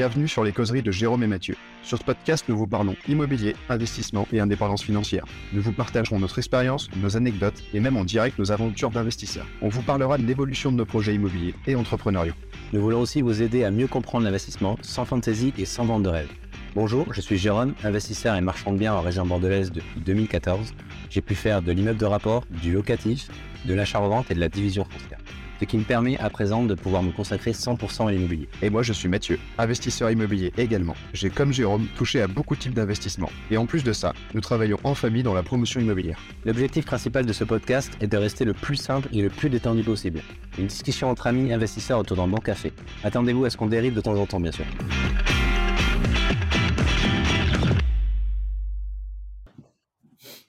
Bienvenue sur les causeries de Jérôme et Mathieu. Sur ce podcast, nous vous parlons immobilier, investissement et indépendance financière. Nous vous partagerons notre expérience, nos anecdotes et même en direct nos aventures d'investisseurs. On vous parlera de l'évolution de nos projets immobiliers et entrepreneuriaux. Nous voulons aussi vous aider à mieux comprendre l'investissement sans fantaisie et sans vente de rêve. Bonjour, je suis Jérôme, investisseur et marchand de biens en région bordelaise depuis 2014. J'ai pu faire de l'immeuble de rapport, du locatif, de l'achat-revente et de la division foncière ce qui me permet à présent de pouvoir me consacrer 100% à l'immobilier. Et moi, je suis Mathieu, investisseur immobilier également. J'ai, comme Jérôme, touché à beaucoup de types d'investissements. Et en plus de ça, nous travaillons en famille dans la promotion immobilière. L'objectif principal de ce podcast est de rester le plus simple et le plus détendu possible. Une discussion entre amis investisseurs autour d'un bon café. Attendez-vous à ce qu'on dérive de temps en temps, bien sûr.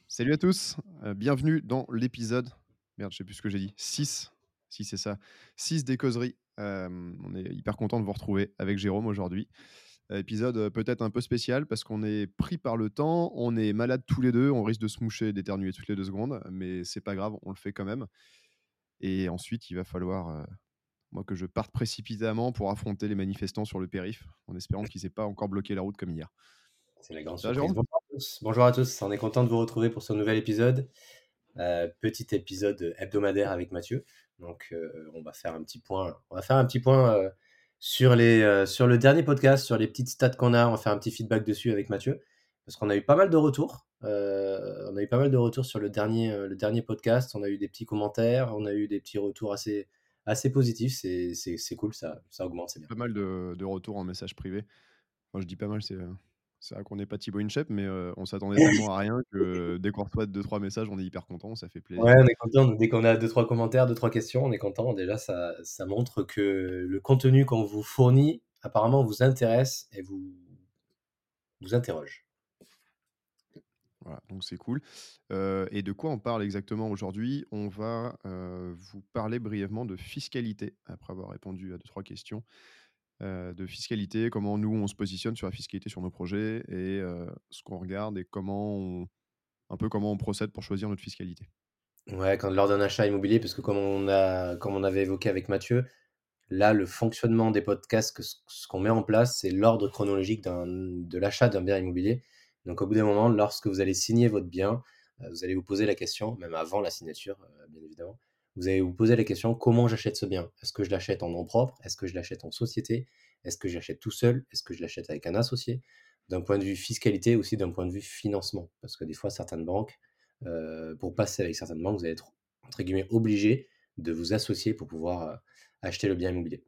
Salut à tous, euh, bienvenue dans l'épisode, merde, je sais plus ce que j'ai dit, 6 si c'est ça. 6 des causeries. on est hyper content de vous retrouver avec Jérôme aujourd'hui. Épisode peut-être un peu spécial parce qu'on est pris par le temps, on est malade tous les deux, on risque de se moucher et d'éternuer toutes les deux secondes, mais c'est pas grave, on le fait quand même. Et ensuite, il va falloir, moi, que je parte précipitamment pour affronter les manifestants sur le périph, en espérant qu'ils n'aient pas encore bloqué la route comme hier. C'est la grande surprise. Bonjour à, tous. Bonjour à tous, on est content de vous retrouver pour ce nouvel épisode. petit épisode hebdomadaire avec Mathieu. Donc, euh, on va faire un petit point. On va faire un petit point euh, sur, les, euh, sur le dernier podcast, sur les petites stats qu'on a. On va faire un petit feedback dessus avec Mathieu. Parce qu'on a eu pas mal de retours. on a eu pas mal de retours sur le dernier, le dernier podcast. On a eu des petits commentaires. On a eu des petits retours assez, assez positifs. C'est cool, ça, ça augmente, c'est bien. Pas mal de, de, retours en message privé. Moi, je dis pas mal, c'est c'est vrai qu'on n'est pas Thibaut Inchep, mais on s'attendait tellement à rien que dès qu'on reçoit 2-3 messages, on est hyper content, ça fait plaisir. Ouais, on est content. Dès qu'on a 2-3 commentaires, 2-3 questions, on est content. Déjà, ça, ça montre que le contenu qu'on vous fournit, apparemment, vous intéresse et vous, vous interroge. Voilà, donc c'est cool. et de quoi on parle exactement aujourd'hui? On va vous parler brièvement de fiscalité, après avoir répondu à 2-3 questions. Euh, de fiscalité, comment nous on se positionne sur la fiscalité sur nos projets et euh, ce qu'on regarde et comment on, un peu comment on procède pour choisir notre fiscalité. Ouais, quand, lors d'un achat immobilier, parce que comme on, a, comme on avait évoqué avec Mathieu, là, le fonctionnement des podcasts, ce qu'on met en place, c'est l'ordre chronologique de l'achat d'un bien immobilier. Donc, au bout d'un moment, lorsque vous allez signer votre bien, euh, vous allez vous poser la question, même avant la signature, bien évidemment, vous allez vous poser la question comment j'achète ce bien? Est-ce que je l'achète en nom propre? Est-ce que je l'achète en société? Est-ce que j'achète tout seul? Est-ce que je l'achète avec un associé? D'un point de vue fiscalité, aussi d'un point de vue financement. Parce que des fois, certaines banques, euh, pour passer avec certaines banques, vous allez être entre guillemets obligé de vous associer pour pouvoir euh, acheter le bien immobilier.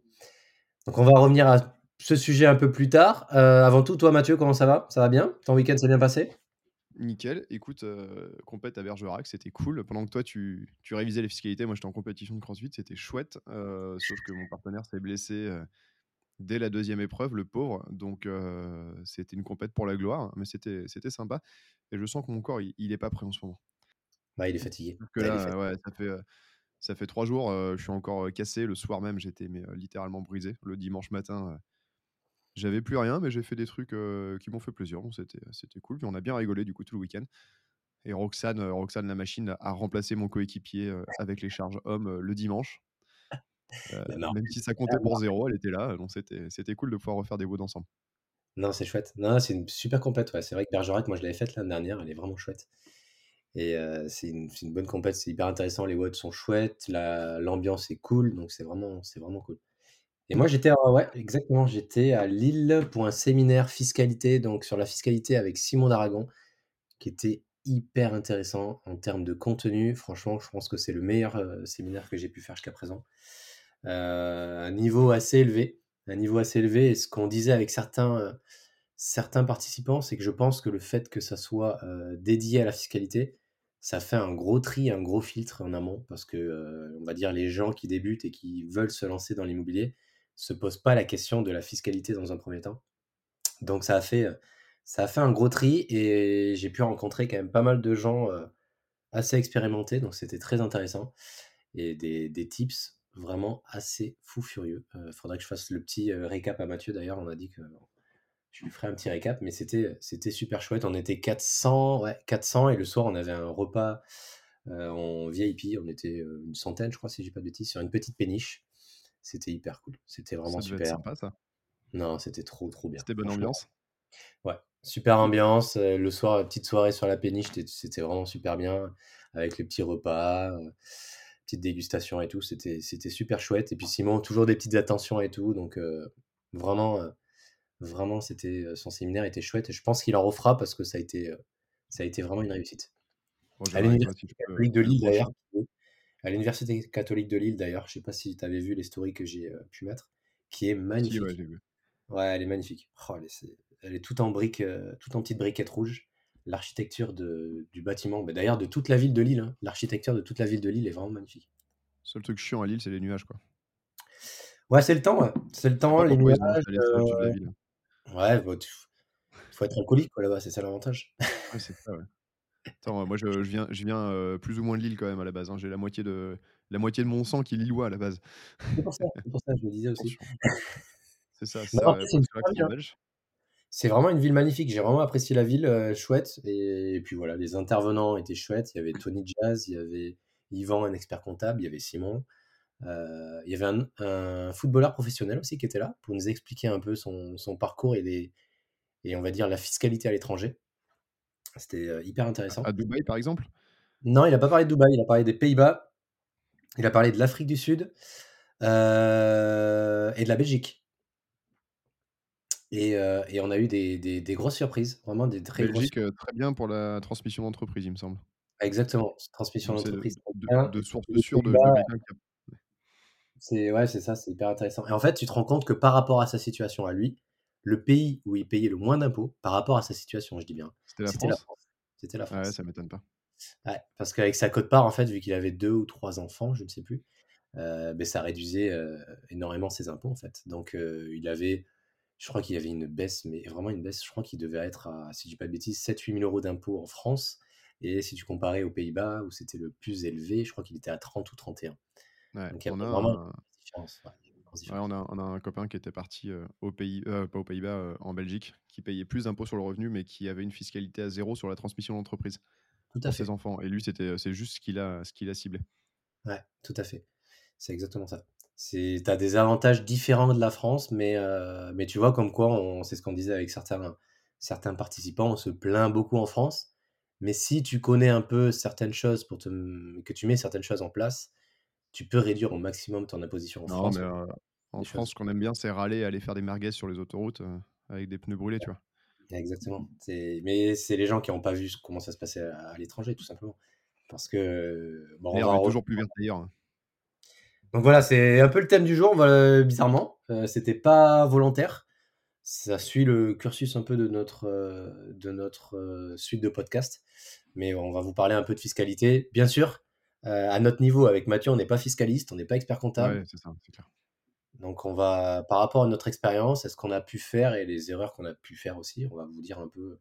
Donc on va revenir à ce sujet un peu plus tard. Euh, avant tout, toi Mathieu, comment ça va? Ça va bien? Ton week-end s'est bien passé? Nickel. Écoute, euh, compète à Bergerac, c'était cool. Pendant que toi, tu, tu révisais les fiscalités, moi, j'étais en compétition de CrossFit, c'était chouette. Euh, sauf que mon partenaire s'est blessé euh, dès la deuxième épreuve, le pauvre. Donc, c'était une compète pour la gloire, mais c'était c'était sympa. Et je sens que mon corps, il, il est pas prêt en ce moment. Bah, il est fatigué. que là, ouais, ça fait, ça fait trois jours, je suis encore cassé. Le soir même, j'étais mais, littéralement brisé. Le dimanche matin, j'avais plus rien, mais j'ai fait des trucs qui m'ont fait plaisir. Donc c'était, c'était cool. Puis on a bien rigolé du coup tout le week-end. Et Roxane, Roxane la machine, a remplacé mon coéquipier avec les charges hommes le dimanche. même si ça comptait pour zéro, elle était là. Donc c'était, c'était cool de pouvoir refaire des bouts ensemble. Non, c'est chouette. Non, c'est une super compète. Ouais. C'est vrai que Bergerac, moi je l'avais faite l'année dernière, elle est vraiment chouette. Et c'est, une, une, bonne compète, c'est hyper intéressant. Les watts sont chouettes, la, l'ambiance est cool, donc c'est vraiment, c'est vraiment cool. Et moi, j'étais, ouais, exactement, j'étais à Lille pour un séminaire fiscalité, donc sur la fiscalité avec Simon d'Aragon, qui était hyper intéressant en termes de contenu. Franchement, je pense que c'est le meilleur séminaire que j'ai pu faire jusqu'à présent. un niveau assez élevé, un niveau assez élevé. Et ce qu'on disait avec certains, certains participants, c'est que je pense que le fait que ça soit dédié à la fiscalité, ça fait un gros tri, un gros filtre en amont, parce que, on va dire, les gens qui débutent et qui veulent se lancer dans l'immobilier, se pose pas la question de la fiscalité dans un premier temps. Donc ça a fait, ça a fait un gros tri et j'ai pu rencontrer quand même pas mal de gens assez expérimentés, donc c'était très intéressant. Et des, des, tips vraiment assez fou furieux. Il faudrait que je fasse le petit récap à Mathieu d'ailleurs, on a dit que je lui ferai un petit récap, mais c'était, c'était super chouette. On était 400, ouais, 400 et le soir on avait un repas en VIP, on était une centaine je crois si j'ai pas de bêtises, sur une petite péniche. C'était hyper cool. C'était vraiment super. sympa ça. Non, c'était trop, trop bien, C'était bonne ambiance? Ouais, super ambiance, le soir, petite soirée sur la péniche, c'était vraiment super bien avec les petits repas, petite dégustation et tout, c'était c'était super chouette et puis Simon, toujours des petites attentions et tout donc vraiment, vraiment c'était, son séminaire était chouette et je pense qu'il en refera parce que ça a été, ça a été vraiment une réussite. Bon, À si de le Lille d'ailleurs, à l'université catholique de Lille d'ailleurs, je sais pas si tu avais vu les stories que j'ai, heu, pu mettre, qui est magnifique. vu. Ouais, elle est magnifique. Oh, elle est c'est elle est toute en briques, heu, toute en petites briquettes rouges. L'architecture du bâtiment, bah, d'ailleurs de toute la ville de Lille, hein, l'architecture de toute la ville de Lille est vraiment magnifique. Seul truc chiant à Lille, c'est les nuages, quoi. Ouais, c'est le temps, ouais. C'est le temps, les nuages, ville. ouais, bah, tu faut être alcoolique quoi là-bas, c'est ça l'avantage. Ouais, c'est ça, ouais. Attends, moi je je viens je viens, heu, plus ou moins de Lille quand même à la base, hein. J'ai la moitié de la moitié de mon sang qui est lillois à la base. C'est pour ça, c'est pour ça, je me disais aussi. C'est ça, c'est ça, après heu, c'est une belge. Vraiment une ville magnifique. J'ai vraiment apprécié la ville, heu, chouette et puis voilà, les intervenants étaient chouettes. Il y avait Tony Jazz, il y avait Yvan, un expert comptable, il y avait Simon. Heu, il y avait un un footballeur professionnel aussi qui était là pour nous expliquer un peu son son parcours et les et on va dire la fiscalité à l'étranger. C'était, heu, hyper intéressant. à Dubaï, par exemple? Non, il a pas parlé de Dubaï, il a parlé des Pays-Bas, il a parlé de l'Afrique du Sud, heu et de la Belgique et et on a eu des des des grosses surprises, vraiment des très grosses Belgique, heu, très bien pour la transmission d'entreprise, il me semble. exactement, transmission de d'entreprise de de source sûre de de a C'est ouais, c'est ça, c'est hyper intéressant et en fait, tu te rends compte que par rapport à sa situation à lui, le pays où il payait le moins d'impôts, par rapport à sa situation, je dis bien, c'était la c'était la France? C'était la Ouais, France. ça m'étonne pas. Ouais, parce qu'avec sa quote-part, en fait, vu qu'il avait 2 ou 3 enfants, je ne sais plus, heu, beh, ça réduisait, heu, énormément ses impôts, en fait. Donc heu, il avait je crois qu'il avait une baisse, mais vraiment une baisse, je crois qu'il devait être à, si je dis pas de bêtises, 7-8 000 € d'impôts en France et si tu comparais aux Pays-Bas où c'était le plus élevé, je crois qu'il était à 30 ou 31. Ouais, Donc il y a vraiment une un différence, ouais, ouais, on a on a un copain qui était parti, heu, aux Pays heu, pas aux Pays-Bas, heu, en Belgique, qui payait plus d'impôts sur le revenu, mais qui avait une fiscalité à 0 sur la transmission d'entreprise Tout à pour ses fait. enfants et lui, c'était, heu, c'est juste ce qu'il a ce qu'il a ciblé. Ouais, tout à fait. C'est exactement ça. C'est tu as des avantages différents de la France, mais mais tu vois comme quoi on c'est ce qu'on disait avec certains certains participants, on se plaint beaucoup en France, mais si tu connais un peu certaines choses pour te que tu mets certaines choses en place, tu peux réduire au maximum ton imposition en Non, France mais en France, ce qu'on aime bien, c'est râler et aller faire des merguez sur les autoroutes, avec des pneus brûlés, tu vois? Exactement. Mais c'est les gens qui ont pas vu comment ça se passait à à l'étranger tout simplement. Parce que bon, en est re toujours plus verte ailleurs, hein. donc voilà, c'est un peu le thème du jour, voilà, bizarrement, heu, c'était pas volontaire. Ça suit le cursus un peu de notre, de notre, suite de podcasts, mais on va vous parler un peu de fiscalité. Bien sûr, heu, à notre niveau avec Mathieu, on n'est pas fiscaliste, on n'est pas expert comptable, Ouais, c'est ça, c'est clair. donc on va par rapport à notre expérience et ce qu'on a pu faire et les erreurs qu'on a pu faire aussi, on va vous dire un peu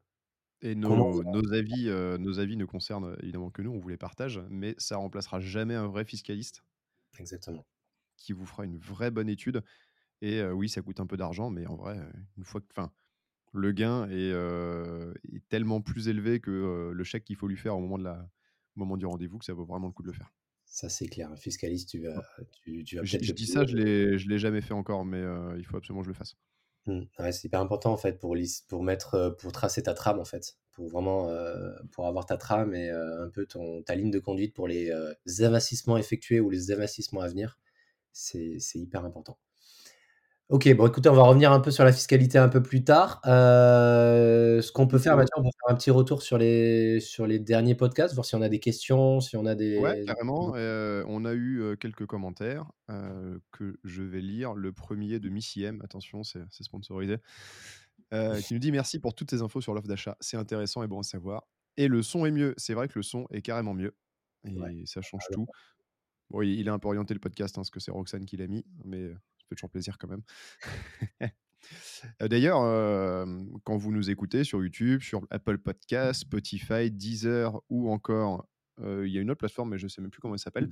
Et nos nos avis, heu, nos avis ne concernent, évidemment que nous, on vous les partage, mais ça remplacera jamais un vrai fiscaliste exactement. qui vous fera une vraie bonne étude et heu, oui, ça coûte un peu d'argent, mais en vrai, heu, une fois que enfin, le gain est, tellement plus élevé que, le chèque qu'il faut lui faire au moment de la au moment du rendez-vous que ça vaut vraiment le coup de le faire. Ça, c'est clair, un fiscaliste, tu vas tu tu vas je dis ça, je l'ai je l'ai jamais fait encore, mais heu, il faut absolument que je le fasse. Mmh. Ouais, c'est hyper important en fait pour pour mettre, heu, pour tracer ta trame en fait. Pour vraiment, pour avoir ta trame et un peu ton ta ligne de conduite pour les, heu, investissements effectués ou les investissements à venir. C'est c'est hyper important. OK, bon écoutez, on va revenir un peu sur la fiscalité un peu plus tard. Heu, ce qu'on peut faire, Mathieu, on va faire un petit retour sur les sur les derniers podcasts, voir si on a des questions, si on a Ouais, des carrément, heu, on a eu, heu, quelques commentaires, que je vais lire. Le premier de Missy M, attention, c'est c'est sponsorisé, qui nous dit: «Merci pour toutes ces infos sur l'offre d'achat, c'est intéressant et bon à savoir et le son est mieux». C'est vrai que le son est carrément mieux ouais, et ça change tout. Bon, il il a un peu orienté le podcast, hein, parce que c'est Roxane qui l'a mis, mais toujours plaisir quand même. D'ailleurs, quand vous nous écoutez sur YouTube, sur Apple Podcasts, Spotify, Deezer ou encore, il y a une autre plateforme, mais je sais même plus comment elle s'appelle.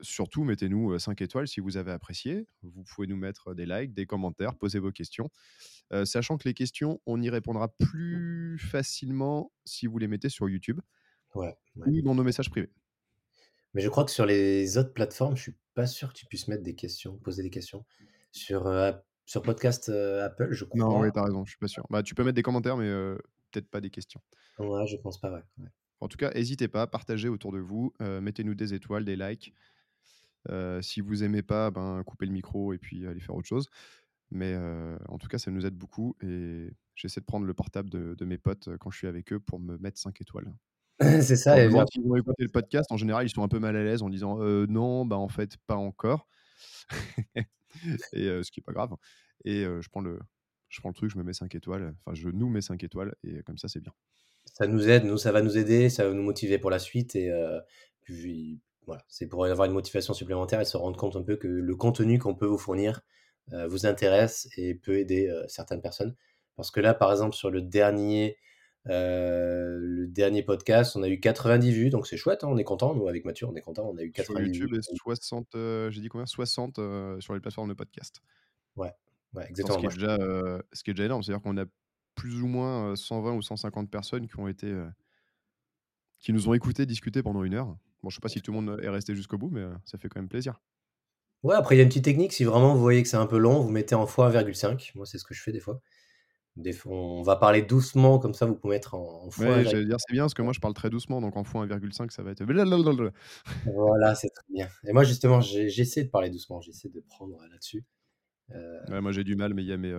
Surtout, mettez-nous, heu, 5 étoiles si vous avez apprécié. Vous pouvez nous mettre des likes, des commentaires, poser vos questions. Sachant que les questions, on y répondra plus facilement si vous les mettez sur YouTube ouais, ouais. ou dans nos messages privés. Mais je crois que sur les autres plateformes, je suis pas sûr que tu puisses mettre des questions, poser des questions. Sur, Sur podcast, Apple, je Non, crois. tu as raison, je suis pas sûr. Bah, tu peux mettre des commentaires, mais peut-être pas des questions. Ouais, je pense pas, ouais, ouais. En tout cas, hésitez pas, partagez autour de vous, mettez-nous des étoiles, des likes. Si vous aimez pas, ben, coupez le micro et puis allez faire autre chose. Mais en tout cas, ça nous aide beaucoup et j'essaie de prendre le portable de de mes potes, quand je suis avec eux pour me mettre 5 étoiles. C'est ça leur et bien s'ils vont écouter le podcast. En général, ils sont un peu mal à l'aise en disant: «Heu, non, bah, en fait, pas encore» et ce qui est pas grave et heu, je prends le je prends le truc, je me mets 5 étoiles, enfin, je nous mets 5 étoiles et comme ça, c'est bien. Ça nous aide, nous, ça va nous aider, ça va nous motiver pour la suite et puis voilà, c'est pour avoir une motivation supplémentaire et se rendre compte un peu que le contenu qu'on peut vous fournir, vous intéresse et peut aider, certaines personnes. Parce que là, par exemple, sur le dernier, heu, le dernier podcast, on a eu 90 vues, donc c'est chouette, hein, on est content, nous, avec Mathieu, on est content, on a eu Sur 90 vues. YouTube et 60, heu, j'ai dit combien? 60, heu, sur les plateformes de podcast. Ouais, ouais, Enfin, ce exactement, qui moi déjà, ce qui est déjà énorme. C'est-à-dire qu'on a plus ou moins, heu, 120 ou 150 personnes qui ont été, qui nous ont écoutés discuter pendant 1 heure. Bon, je sais pas si tout le monde est resté jusqu'au bout, mais ça fait quand même plaisir. Ouais, après il y a une petite technique, si vraiment vous voyez que c'est un peu long, vous mettez en x1,5. Moi, c'est ce que je fais des fois. Des fois, on va parler doucement, comme ça vous pouvez mettre en en Ouais, x1,5. j'allais dire, c'est bien parce que moi, je parle très doucement, donc en x1,5, ça va être Voilà, c'est très bien et moi justement, j'essaie de parler doucement, j'essaie de prendre, heu, là-dessus. Heu, Ouais, moi, j'ai du mal, mais il y a mes,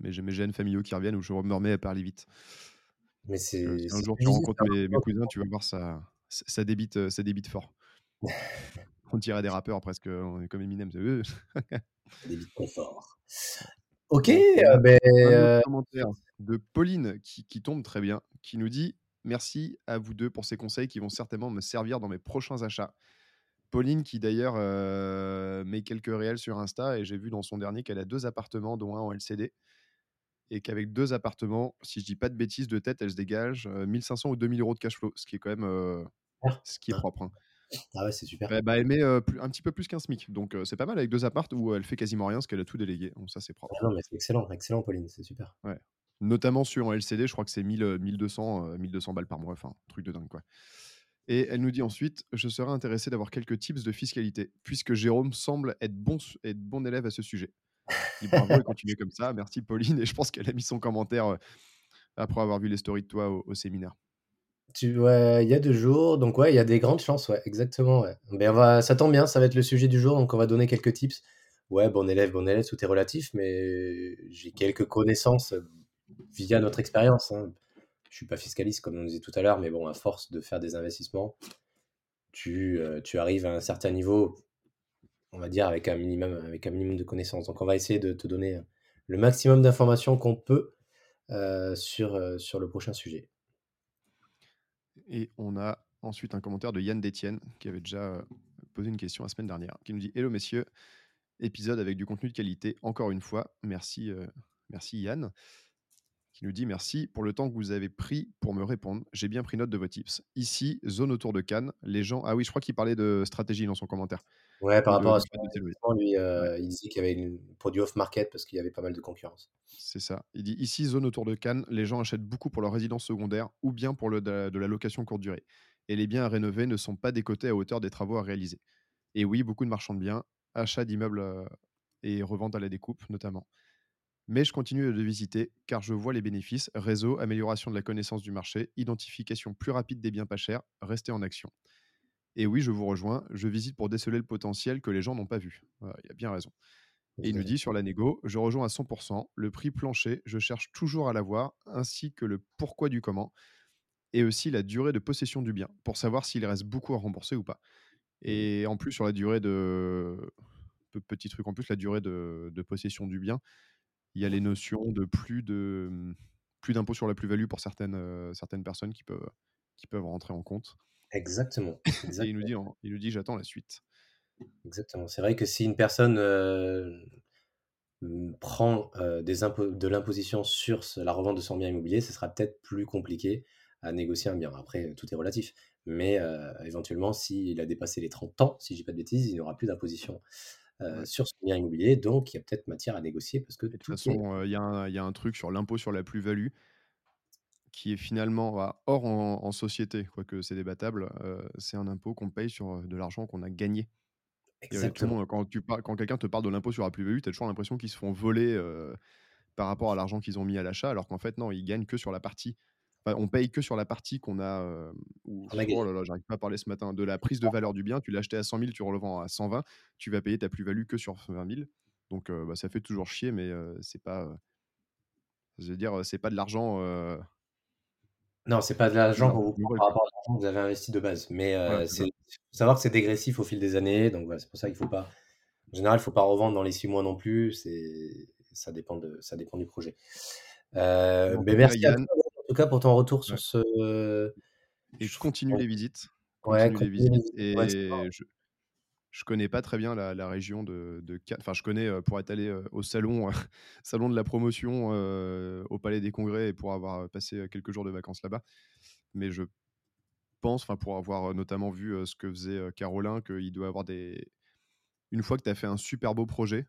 mes gènes familiaux qui reviennent où je me remets à parler vite. mais c'est si un jour tu rencontres mes cousins, tu vas voir ça ça débite, ça débite fort. On dirait des rappeurs presque, on est comme Eminem, vies de confort. OK, un autre heu, commentaire de Pauline qui qui tombe très bien, qui nous dit: «Merci à vous 2 pour ces conseils qui vont certainement me servir dans mes prochains achats». Pauline qui d'ailleurs, heu, met quelques réels sur Insta et j'ai vu dans son dernier qu'elle a 2 appartements dont un en LCD et qu'avec 2 appartements, si je dis pas de bêtises de tête, elle se dégage, heu, 1 500 ou 2 000 € de cash flow, ce qui est quand même, super, ce qui est propre, hein. Ah ouais, c'est super. Bah bah, elle met, plus un petit peu plus qu'un SMIC, donc c'est pas mal avec 2 apparts où elle fait quasiment rien parce qu'elle a tout délégué, donc ça, c'est Ah propre. non, mais c'est excellent, excellent Pauline, c'est super. Ouais. Notamment sur en LCD, je crois que c'est 1000, heu, 1200, heu, 1 balles par mois, enfin, truc de dingue, quoi. Et elle nous dit ensuite: «Je serais intéressée d'avoir quelques tips de fiscalité, puisque Jérôme semble être bon être bon élève à ce sujet». Je dis: «Bravo et continuez comme ça, merci Pauline» et je pense qu'elle a mis son commentaire, après avoir vu les stories de toi au au séminaire. Tu ouais, il y a 2 jours, donc ouais, il y a des grandes chances, ouais, exactement, ouais. On va ça tombe bien, ça va être le sujet du jour, donc on va donner quelques tips. Ouais, bon élève, bon élève, tout est relatif, mais j'ai quelques connaissances, heu, via notre expérience, hein. Je suis pas fiscaliste comme on disait tout à l'heure, mais bon, à force de faire des investissements, tu, heu, tu arrives à un certain niveau, on va dire avec un minimum avec un minimum de connaissances. Donc on va essayer de te donner, le maximum d'informations qu'on peut, heu, sur le prochain sujet. Et on a ensuite un commentaire de Yann Détienne qui avait déjà, heu, posé une question la semaine dernière, qui nous dit: «Hello messieurs, épisode avec du contenu de qualité encore une fois. Merci, heu, merci Yann». Qui nous dit: «Merci pour le temps que vous avez pris pour me répondre. J'ai bien pris note de vos tips. Ici, zone autour de Cannes, les gens» ah oui, je crois qu'il parlait de stratégie dans son commentaire Ouais, par de rapport à s'élever. investissement, lui, Ouais. heu, il disait qu'il y avait une produit off market parce qu'il y avait pas mal de concurrence. C'est ça. Il dit: «Ici, zone autour de Cannes, les gens achètent beaucoup pour leur résidence secondaire ou bien pour le de la de la location courte durée et les biens à rénover ne sont pas décotés à hauteur des travaux à réaliser. Et oui, beaucoup de marchands de biens, achats d'immeubles, heu et revente à la découpe notamment. Mais je continue de visiter car je vois les bénéfices, réseau, amélioration de la connaissance du marché, identification plus rapide des biens pas chers, rester en action. Et oui, je vous rejoins, je visite pour déceler le potentiel que les gens n'ont pas vu». Voilà, il a bien raison. Et il nous dit sur la négo, je rejoins à 100%, le prix plancher, je cherche toujours à l'avoir, ainsi que le pourquoi du comment, et aussi la durée de possession du bien, pour savoir s'il reste beaucoup à rembourser ou pas. Mmh Et en plus, sur la durée de... pe- Petit truc en plus, la durée de, de possession du bien, il y a les notions de plus de mmh, plus d'impôt sur la plus-value pour certaines, euh, certaines personnes qui peuvent, qui peuvent rentrer en compte. Exactement, Et il nous dit, en- il nous dit j'attends la suite. exactement. C'est vrai que si une personne, mmh, prend, heu, des de l'imposition sur la revente de son bien immobilier, ce sera peut-être plus compliqué à négocier un bien. Après, tout est relatif, mais éventuellement, s'il a dépassé les 30 ans, si je dis pas de bêtises, il n'aura plus d'imposition, Ouais. sur son bien immobilier, donc il y a peut-être matière à négocier parce que de toute façon, euh, il y, a un- il y a un truc sur l'impôt sur la plus-value qui est finalement bah, hors en, en société, quoique c'est débattable, euh, c'est un impôt qu'on paye sur euh, de l'argent qu'on a gagné. Exactement. monde quand tu quand quelqu'un te parle de l'impôt sur la plus-value, tu as toujours l'impression qu'ils se font voler, par rapport à l'argent qu'ils ont mis à l'achat, alors qu'en fait non, ils gagnent que sur la partie enfin, on paye que sur la partie qu'on a, a oh là là, j'arrive pas à parler ce matin, de la prise de valeur du bien. Tu l'as acheté à 100 000, tu le revends à 120, tu vas payer ta plus-value que sur 20 000 donc heu, bah, ça fait toujours chier mais heu, c'est pas, je veux dire, c'est pas de l'argent, Non, c'est pas de l'argent qu'on vous prend par rapport à l'argent que vous avez investi de base, mais Voilà, c'est savoir que c'est dégressif au fil des années, donc voilà, c'est pour ça qu'il faut pas en général, il faut pas revendre dans les 6 mois non plus, c'est ça dépend de ça dépend du projet. Mais merci à toi, tout cas, pour ton retour sur Ouais. ce Et je continue les visites, ouais, continue les visites je je connais pas très bien la la région de de enfin, je connais, pour être allé, au salon, salon de la promotion, au Palais des Congrès et pour avoir, passé, quelques jours de vacances là-bas, mais je pense, enfin, pour avoir, notamment vu, ce que faisait, heu, Caroline, qu'il doit avoir des une fois que tu as fait un super beau projet,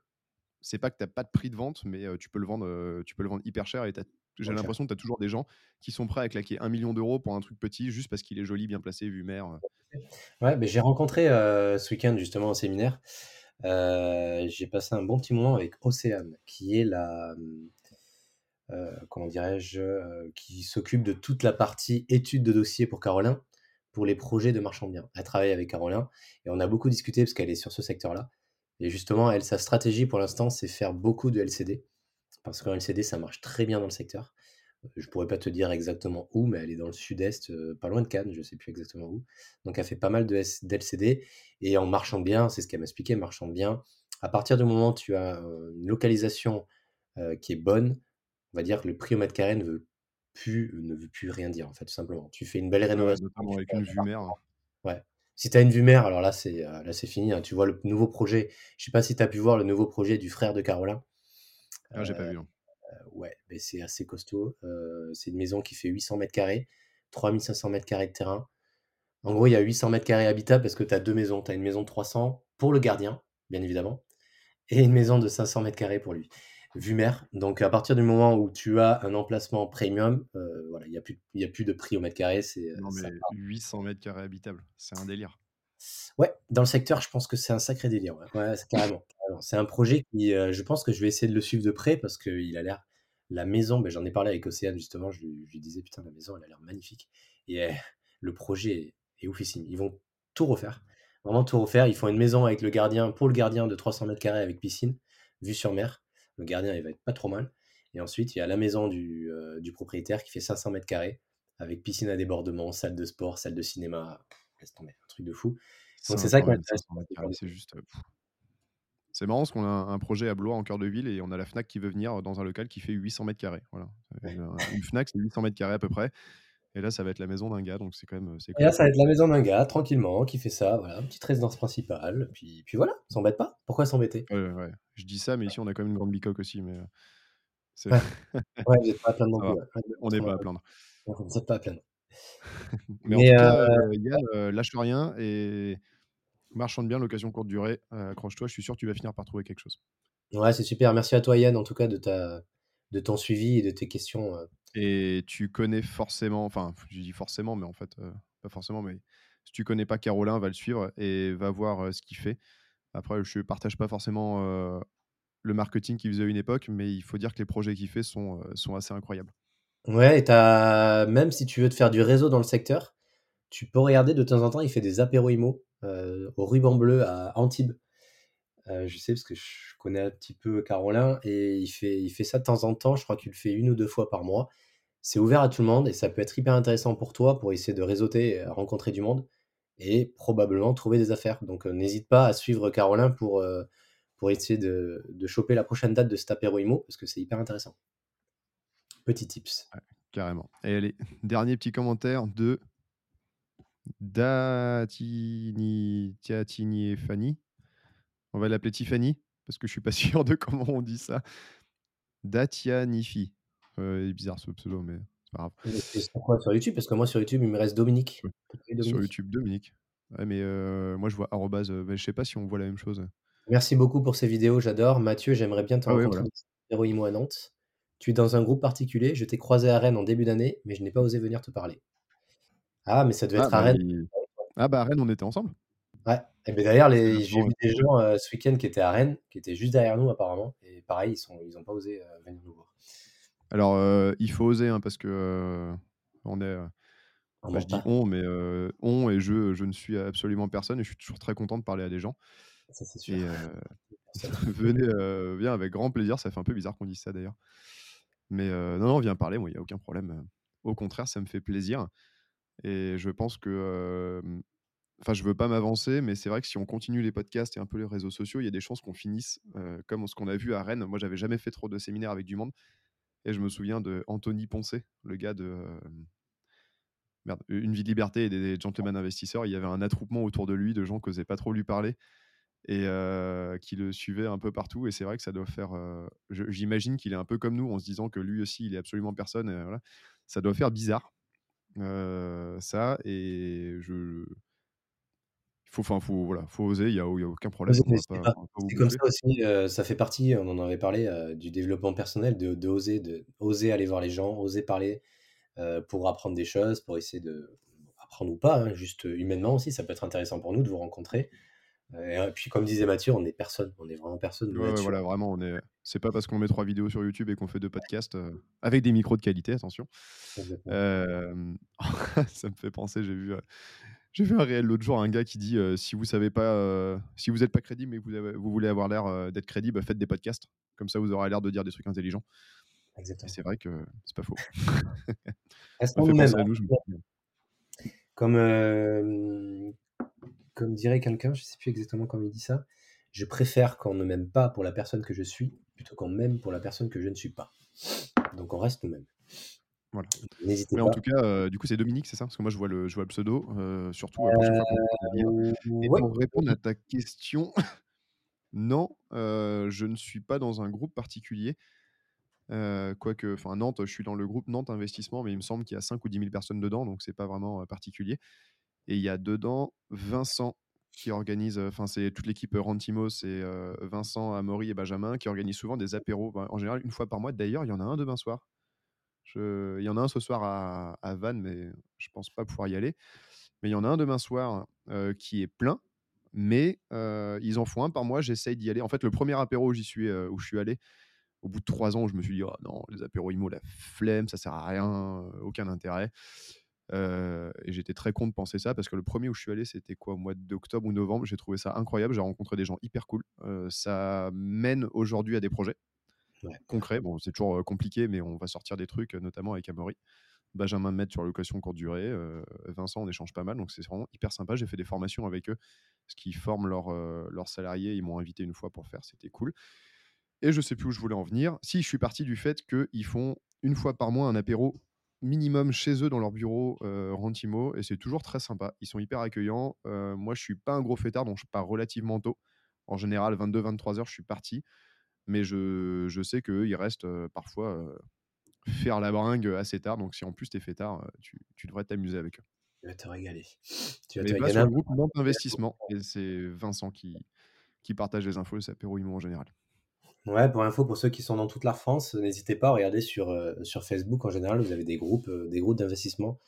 c'est pas que tu as pas de prix de vente, mais tu peux le vendre, tu peux le vendre hyper cher et tu as j'ai l'impression que tu as toujours des gens qui sont prêts à claquer 1 000 000 € pour un truc petit, juste parce qu'il est joli, bien placé, vue mer, heu Ouais, beh, j'ai rencontré, heu, ce week-end justement au séminaire, heu, j'ai passé un bon petit moment avec Océane, qui est la, comment dirais-je? Qui s'occupe de toute la partie étude de dossier pour Caroline, pour les projets de marchand de biens. Elle travaille avec Caroline et on a beaucoup discuté parce qu'elle est sur ce secteur-là et justement, elle, sa stratégie pour l'instant, c'est faire beaucoup de LCD parce qu'en LCD, ça marche très bien dans le secteur. Je pourrais pas te dire exactement où, mais elle est dans le sud-est, heu, pas loin de Cannes, je sais plus exactement où. Donc elle fait pas mal d'LCD et en marchand de biens, c'est ce qu'elle m'expliquait, marchand de biens, à partir du moment où tu as, heu, une localisation, qui est bonne, on va dire que le prix au mètre carré ne veut plus ne veut plus rien dire, en fait, tout simplement. Tu fais une belle rénovation, notamment avec une vue ouais. Si tu as une vue mer, alors là, c'est, là, c'est fini, hein. Tu vois le nouveau projet, je sais pas si tu as pu voir le nouveau projet du frère de Caroline? Ah, j'ai pas vu, hein. Ouais, beh, c'est assez costaud. C'est une maison qui fait 800 m², 3 500 m² de terrain. En gros, il y a 800 m² habitables parce que tu as 2 maisons. Tu as une maison de 300 pour le gardien, bien évidemment, et une maison de 500 m² pour lui. Vue mer, donc à partir du moment où tu as un emplacement premium, voilà, il y a plus y a plus de prix au mètre carré, c'est, Non, mais ça part 800 m² habitables, c'est un délire. Ouais, dans le secteur, je pense que c'est un sacré délire, ouais. C'est carrément. C'est un projet qui, heu, je pense que je vais essayer de le suivre de près parce qu'il a l'air la maison, beh, j'en ai parlé avec Océane justement, je lui disais: «Putain, la maison, elle a l'air magnifique» et eh, le projet est oufissime. Ils vont tout refaire, vraiment tout refaire. Ils font une maison avec le gardien pour le gardien de 300 m² avec piscine, vue sur mer. Le gardien, il va être pas trop mal et ensuite, il y a la maison du, heu, du propriétaire qui fait 500 m² avec piscine à débordement, salle de sport, salle de cinéma, laisse tomber, un truc de fou. Donc c'est Ça, qui m'intéresse 500 dans ce genre m², de c'est juste, heu, c'est marrant parce qu'on a un projet à Blois en cœur de ville et on a la Fnac qui veut venir dans un local qui fait 800 m². Voilà, Ouais. une, Fnac, c'est 800 m² à peu près et là, ça va être la maison d'un gars, donc c'est quand même, Et là, ça va être la maison d'un gars, tranquillement, qui fait ça, voilà, petite résidence principale, puis puis voilà, s'embête pas. Pourquoi s'embêter? Ouais. Je dis ça, mais ici, on a quand même une grande bicoque aussi, mais Ouais, vous pas à plaindre non plus, on n'est pas à plaindre. vous êtes pas à plaindre. Mais en Mais tout heu, cas, Yann, heu, lâche rien et marchande bien, location courte durée, accroche-toi, je suis sûr que tu vas finir par trouver quelque chose. ouais, c'est super. Merci à toi Yann, en tout cas, de ta de ton suivi et de tes questions, Et tu connais forcément, enfin, je dis forcément, mais en fait, pas forcément, mais si tu connais pas Caroline, va le suivre et va voir, ce qu'il fait. Après, je partage pas forcément, le marketing qu'il faisait à une époque, mais il faut dire que les projets qu'il fait sont, sont assez incroyables. Ouais et même si tu veux te faire du réseau dans le secteur, tu peux regarder de temps en temps, il fait des apéros IMO, heu, au Ruban Bleu à Antibes. Heu, je sais parce que je connais un petit peu Caroline et il fait il fait ça de temps en temps, je crois qu'il le fait une ou 2 fois par mois. C'est ouvert à tout le monde et ça peut être hyper intéressant pour toi pour essayer de réseauter, heu, rencontrer du monde et probablement trouver des affaires. Donc, n'hésite pas à suivre Caroline pour, essayer de de choper la prochaine date de cet apéro IMO parce que c'est hyper intéressant. Petit tips. Ouais, carrément. Et allez, dernier petit commentaire de Datini Tiatini et Fanny. On va l'appeler Tiffany parce que je suis pas sûr de comment on dit ça. Datianifi. Heu, il est bizarre ce pseudo, mais c'est pas grave. Sur quoi? Sur YouTube? Parce que moi sur YouTube, il me reste Dominique. Sur? YouTube, Dominique. Ouais, mais heu, moi je vois arrobase, mais je sais pas si on voit la même chose. Merci beaucoup pour ces vidéos, j'adore. Mathieu, j'aimerais bien te Ah rencontrer voilà. un apéro IMO à Nantes. Tu es dans un groupe particulier, je t'ai croisé à Rennes en début d'année, mais je n'ai pas osé venir te parler. Ah, mais ça devait Ah être à bah Rennes. il ah bah à Rennes, on était ensemble. Ouais. Et beh, d'ailleurs, C'est les j'ai vu des gens, heu, ce week-end qui étaient à Rennes, qui étaient juste derrière nous apparemment et pareil, ils sont ils ont pas osé, heu, venir nous voir. Alors, heu, il faut oser, hein, parce que, on est, bah, je dis. «on», mais, «on» et je je ne suis absolument personne et je suis toujours très content de parler à des gens Ça, c'est sûr. et venez, viens avec grand plaisir. Ça fait un peu bizarre qu'on dise ça d'ailleurs. Mais, non, non, viens parler, il y a aucun problème. Au contraire, ça me fait plaisir et je pense que, enfin, je veux pas m'avancer, mais c'est vrai que si on continue les podcasts et un peu les réseaux sociaux, il y a des chances qu'on finisse, comme ce qu'on a vu à Rennes. Moi, j'avais jamais fait trop de séminaires avec du monde et je me souviens d'Anthony Poncet, le gars de, merde, Une vie de liberté et des gentlemen investisseurs. Il y avait un attroupement autour de lui de gens qui osaient pas trop lui parler et heu, qui le suivaient un peu partout et c'est vrai que ça doit faire, je j'imagine qu'il est un peu comme nous en se disant que lui aussi, il est absolument personne et voilà. Ça doit faire bizarre, heu, ça et je il faut enfin, faut voilà, faut oser, il y a a aucun problème, C'est comme ça aussi, heu, ça fait partie, on en avait parlé, du développement personnel, de d'oser de oser aller voir les gens, oser parler, pour apprendre des choses, pour essayer de apprendre ou pas, hein, juste, humainement aussi, ça peut être intéressant pour nous de vous rencontrer, et heu, puis comme disait Mathieu, on est personne, on est vraiment personne, Ouais, voilà, vraiment, on est c'est pas parce qu'on met 3 vidéos sur YouTube et qu'on fait 2 podcasts, heu, avec des micros de qualité, attention. Ça me fait penser, j'ai vu, heu, j'ai vu un réel l'autre jour, un gars qui dit, «Si vous savez pas, si vous êtes pas crédible, mais que vous avez vous voulez avoir l'air, d'être crédible, bah, faites des podcasts. Comme ça, vous aurez l'air de dire des trucs intelligents» et Exactement. c'est vrai que c'est pas faux. Restons nous-mêmes, hein. souviens. Comme, comme dirait quelqu'un, je sais plus exactement comment il dit ça: «Je préfère qu'on ne m'aime pas pour la personne que je suis, plutôt qu'on m'aime pour la personne que je ne suis pas». Donc on reste nous-mêmes. Voilà. N'hésitez Mais en tout cas, heu, du coup, c'est Dominique, c'est ça? Parce que moi, je vois le je vois le pseudo, heu, surtout fois qu'on et ouais, pour répondre à ta question, non, je ne suis pas dans un groupe particulier. Quoique, enfin Nantes, je suis dans le groupe Nantes Investissement, mais il me semble qu'il y a 5 ou 10 000 personnes dedans, donc c'est pas vraiment, particulier et il y a dedans Vincent qui organise, heu, enfin c'est toute l'équipe, heu, Rantimo, c'est, heu, Vincent, Amaury et Benjamin qui organisent souvent des apéros, en général une fois par mois. D'ailleurs, il y en a un demain soir. Il y en a un ce soir à à Vannes, mais je pense pas pouvoir y aller. Mais il y en a un demain soir, qui est plein, mais ils en font un par mois, j'essaye d'y aller. En fait, le premier apéro où j'y suis, où je suis allé, au bout de 3 ans, je me suis dit: «Oh non, les apéros IMO, la flemme, ça sert à rien, aucun intérêt». Heu et j'étais très con de penser ça parce que le premier où je suis allé, c'était quoi? Au mois d'octobre ou novembre? J'ai trouvé ça incroyable, j'ai rencontré des gens hyper cool. Heu, ça mène aujourd'hui à des projets Ouais. concrets. Bon, c'est toujours, heu, compliqué, mais on va sortir des trucs, notamment avec Amaury. Benjamin Mette sur location courte durée, Vincent, on échange pas mal, donc c'est vraiment hyper sympa. J'ai fait des formations avec eux, parce qu'ils forment leurs salariés. Ils m'ont invité une fois pour faire, c'était cool et je sais plus où je voulais en venir. Si, je suis parti du fait qu'ils font une fois par mois un apéro minimum chez eux dans leur bureau, heu, Rantimo et c'est toujours très sympa. Ils sont hyper accueillants. Heu, moi, je suis pas un gros fêtard, donc je pars relativement tôt. En général, 22:00-23:00, je suis parti, mais je je sais qu'eux, ils restent, heu, parfois, faire la bringue, assez tard, donc si en plus tu es fêtard, tu tu devrais t'amuser avec eux. Tu vas te régaler. Tu vas te Mais va régaler. sur le groupe et c'est Vincent qui qui partage les infos, c'est apéro en général. Ouais, pour info, pour ceux qui sont dans toute la France, n'hésitez pas à regarder sur, heu, sur Facebook. En général, vous avez des groupes, heu, des groupes d'investissement,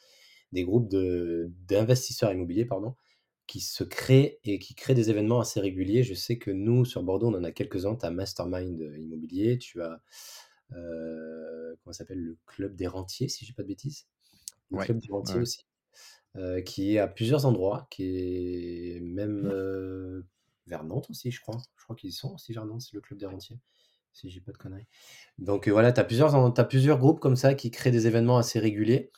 des groupes de d'investisseurs immobiliers, pardon, qui se créent et qui créent des événements assez réguliers. Je sais que nous, sur Bordeaux, on en a quelques-uns. Tu as Mastermind, heu, Immobilier, tu as, comment s'appelle? Le Club des rentiers, si je dis pas de bêtises? Le Ouais, Club des rentiers ouais. aussi, qui est à plusieurs endroits, qui est même, heu, vers Nantes aussi, je crois. Je crois qu'ils sont aussi vers Nantes, c'est le Club des rentiers, si dis pas de conneries. Donc, heu, voilà, tu as plusieurs as plusieurs groupes comme ça qui créent des événements assez réguliers.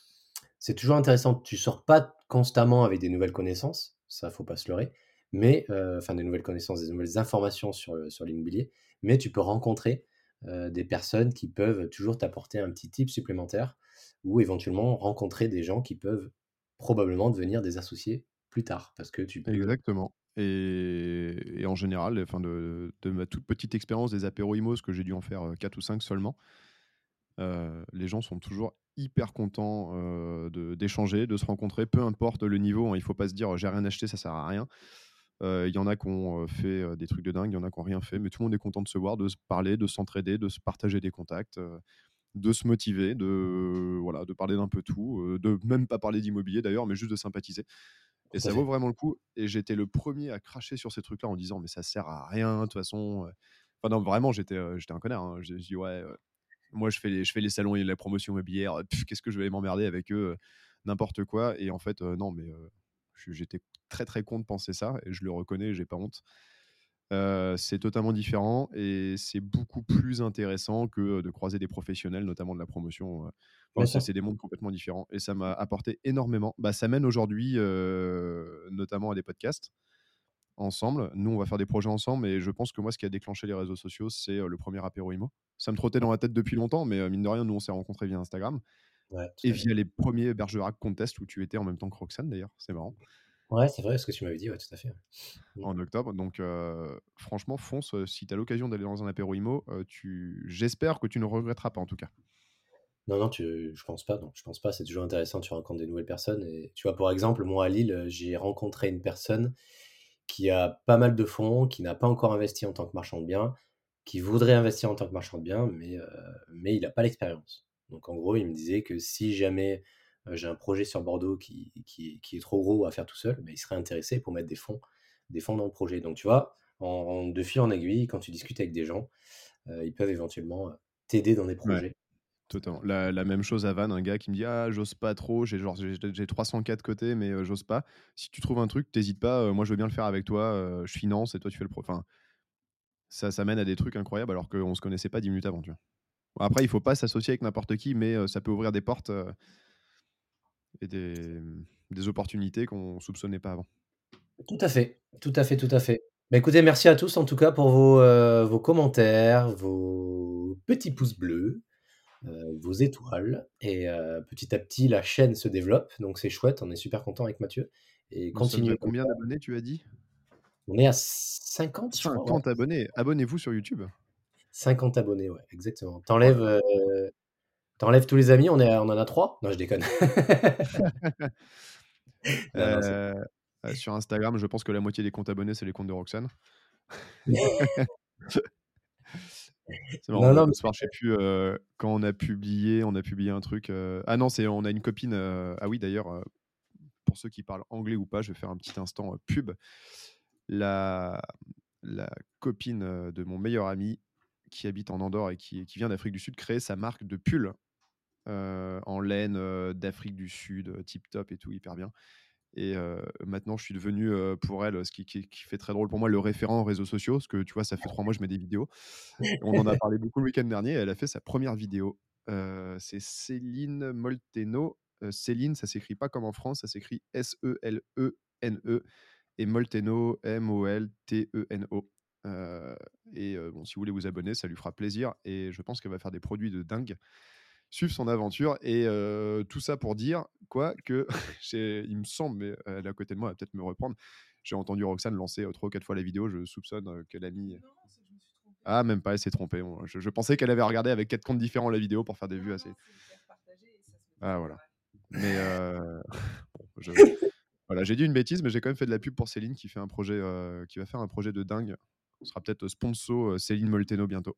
C'est toujours intéressant. Tu sors pas constamment avec des nouvelles connaissances, ça, faut pas se leurrer, mais heu, enfin des nouvelles connaissances, des nouvelles informations sur, heu, sur l'immobilier, mais tu peux rencontrer, des personnes qui peuvent toujours t'apporter un petit tip supplémentaire ou éventuellement rencontrer des gens qui peuvent probablement devenir des associés plus tard parce que tu Exactement et en général, enfin de ma toute petite expérience des apéros IMO, parce que j'ai dû en faire, heu, 4 ou 5 seulement, heu, les gens sont toujours hyper contents, de d'échanger, de se rencontrer, peu importe le niveau, hein. Il faut pas se dire: «J'ai rien acheté, ça sert à rien». Il y en a qui ont, fait, des trucs de dingue, il y en a qui ont rien fait, mais tout le monde est content de se voir, de se parler, de s'entraider, de se partager des contacts, de se motiver, de voilà, de parler d'un peu tout, de même pas parler d'immobilier d'ailleurs, mais juste de sympathiser Et ça vaut vraiment le coup. Et j'étais le premier à cracher sur ces trucs-là en disant: «Mais ça sert à rien, de toute façon». Enfin, non, vraiment, j'étais euh, j'étais un connard. hein. J'ai dit: «Ouais, euh, moi, je fais, les, je fais les salons et la promotion immobilière. pff, Qu'est-ce que je vais m'emmerder avec eux euh, N'importe quoi». Et en fait, euh, non, mais euh, j'étais très, très con de penser ça. Et je le reconnais, j'ai pas honte. Euh, c'est totalement différent et c'est beaucoup plus intéressant que de croiser des professionnels, notamment de la promotion. Enfin, c'est des mondes complètement différents et ça m'a apporté énormément. Bah, ça mène aujourd'hui euh, notamment à des podcasts ensemble. Nous, on va faire des projets ensemble et je pense que moi, ce qui a déclenché les réseaux sociaux, c'est le premier apéro IMO. Ça me trottait dans la tête depuis longtemps, mais mine de rien, nous, on s'est rencontrés via Instagram Ouais, et via les premiers Bergerac Contest où tu étais en même temps que Roxane, d'ailleurs. C'est marrant. Ouais, c'est vrai ce que tu m'avais dit, ouais, tout à fait. En octobre. Donc, euh, franchement, fonce. euh, si tu as l'occasion d'aller dans un apéro IMO, euh, tu... j'espère que tu ne regretteras pas, en tout cas. Non, non, tu je pense pas, non, je pense pas, c'est toujours intéressant, tu rencontres des nouvelles personnes et tu vois, pour exemple, moi à Lille, j'ai rencontré une personne qui a pas mal de fonds, qui n'a pas encore investi en tant que marchand de biens, qui voudrait investir en tant que marchand de biens, mais, mais il a pas l'expérience. Donc en gros, il me disait que si jamais, j'ai un projet sur Bordeaux qui qui qui est trop gros à faire tout seul, bah, il serait intéressé pour mettre des fonds des fonds dans le projet. Donc tu vois, en en de fil en aiguille, quand tu discutes avec des gens, heu, ils peuvent éventuellement, heu, t'aider dans des Ouais. projets. Totalement. La, la même chose à Vannes, un gars qui me dit Ah, j'ose pas trop, j'ai genre j'ai j'ai 304 côtés, mais euh, j'ose pas. Si tu trouves un truc, t'hésites pas, euh, moi je veux bien le faire avec toi, euh, je finance et toi tu fais le pro. Enfin, ça, ça mène à des trucs incroyables alors qu'on se connaissait pas 10 minutes avant. Tu vois. Bon, après, il faut pas s'associer avec n'importe qui, mais euh, ça peut ouvrir des portes euh, et des, des opportunités qu'on soupçonnait pas avant. Tout à fait, tout à fait, tout à fait. Bah, écoutez, merci à tous en tout cas pour vos, vos commentaires, vos petits pouces bleus, heu, vos étoiles et heu, petit à petit la chaîne se développe, donc c'est chouette, on est super content avec Mathieu et comme combien d'abonnés, tu as dit? On est à 50 je crois, ouais. 50 abonnés. Abonnez-vous sur YouTube. 50 abonnés, ouais, exactement. Tu Oh là enlèves, là. heu, tu enlèves tous les amis, on est à on en a 3? Non, je déconne. Non, non, c'est Euh, euh, sur Instagram, je pense que la moitié des comptes abonnés, c'est les comptes de Roxane. C'est marrant, non, non, mais soir, je sais plus, euh, quand on a publié, on a publié un truc. euh, Ah non, c'est on a une copine. euh, Ah oui, d'ailleurs, pour ceux qui parlent anglais ou pas, je vais faire un petit instant pub. La, la copine de mon meilleur ami qui habite en Andorre et qui, qui vient d'Afrique du Sud crée sa marque de pull en laine euh, d'Afrique du Sud, euh, tip top et tout, hyper bien. Et euh, maintenant, je suis devenu euh, pour elle, ce qui, qui- qui fait très drôle pour moi, le référent aux réseaux sociaux, parce que tu vois, ça fait trois mois que je mets des vidéos. On en a parlé beaucoup le week-end dernier. Elle a fait sa première vidéo. Euh, c'est Céline Molteno. Euh, Céline, ça s'écrit pas comme en France, ça s'écrit S-E-L-E-N-E. Et Molteno, M-O-L-T-E-N-O. Euh, et euh, bon, si vous voulez vous abonner, ça lui fera plaisir. Et je pense qu'elle va faire des produits de dingue suivre son aventure. Et euh, tout ça pour dire quoi que il me semble, mais elle est à côté de moi, elle va peut-être me reprendre. J'ai entendu Roxane lancer trois ou quatre fois la vidéo. Je soupçonne qu'elle a mis. Ah, même pas, elle s'est trompée. Je, je pensais qu'elle avait regardé avec quatre comptes différents la vidéo pour faire des vues assez. Ah, voilà. Mais euh, bon, je- voilà, j'ai dit une bêtise, mais j'ai quand même fait de la pub pour Céline qui fait un projet, euh, qui va faire un projet de dingue. On sera peut-être sponsor Céline Molteno bientôt.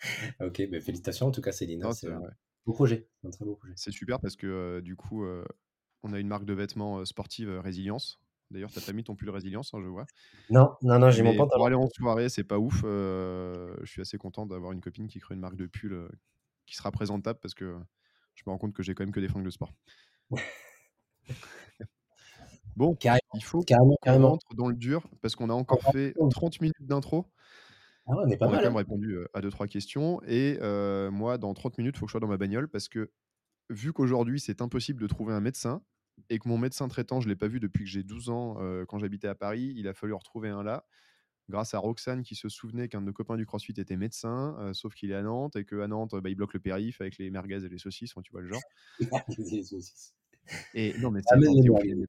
OK, beh, félicitations en tout cas Céline, hein, Non, c'est c'est un ouais. beau projet, un très beau projet. C'est super parce que euh, du coup, euh, on a une marque de vêtements euh, sportive euh, Résilience. D'ailleurs, t'as pas mis ton pull Résilience, hein, je vois. Non, non, non, j'ai mon Mais pour pantalon. aller en soirée, c'est pas ouf. euh, je suis assez content d'avoir une copine qui crée une marque de pull euh, qui sera présentable parce que je me rends compte que j'ai quand même que des fringues de sport. Bon, Carrément, il faut carrément, qu'on carrément. rentre dans le dur parce qu'on a encore fait 30 minutes d'intro. Ah on est pas On a quand hein. même répondu à deux trois questions. Et euh, moi, dans 30 minutes, il faut que je sois dans ma bagnole parce que vu qu'aujourd'hui, c'est impossible de trouver un médecin et que mon médecin traitant, je ne l'ai pas vu depuis que j'ai 12 ans euh, quand j'habitais à Paris, il a fallu en retrouver un là. Grâce à Roxane qui se souvenait qu'un de nos copains du CrossFit était médecin, euh, sauf qu'il est à Nantes et qu'à Nantes, bah, il bloque le périph avec les merguez et les saucisses, tu vois le genre. Les saucisses. Et non, mais c'est Amène les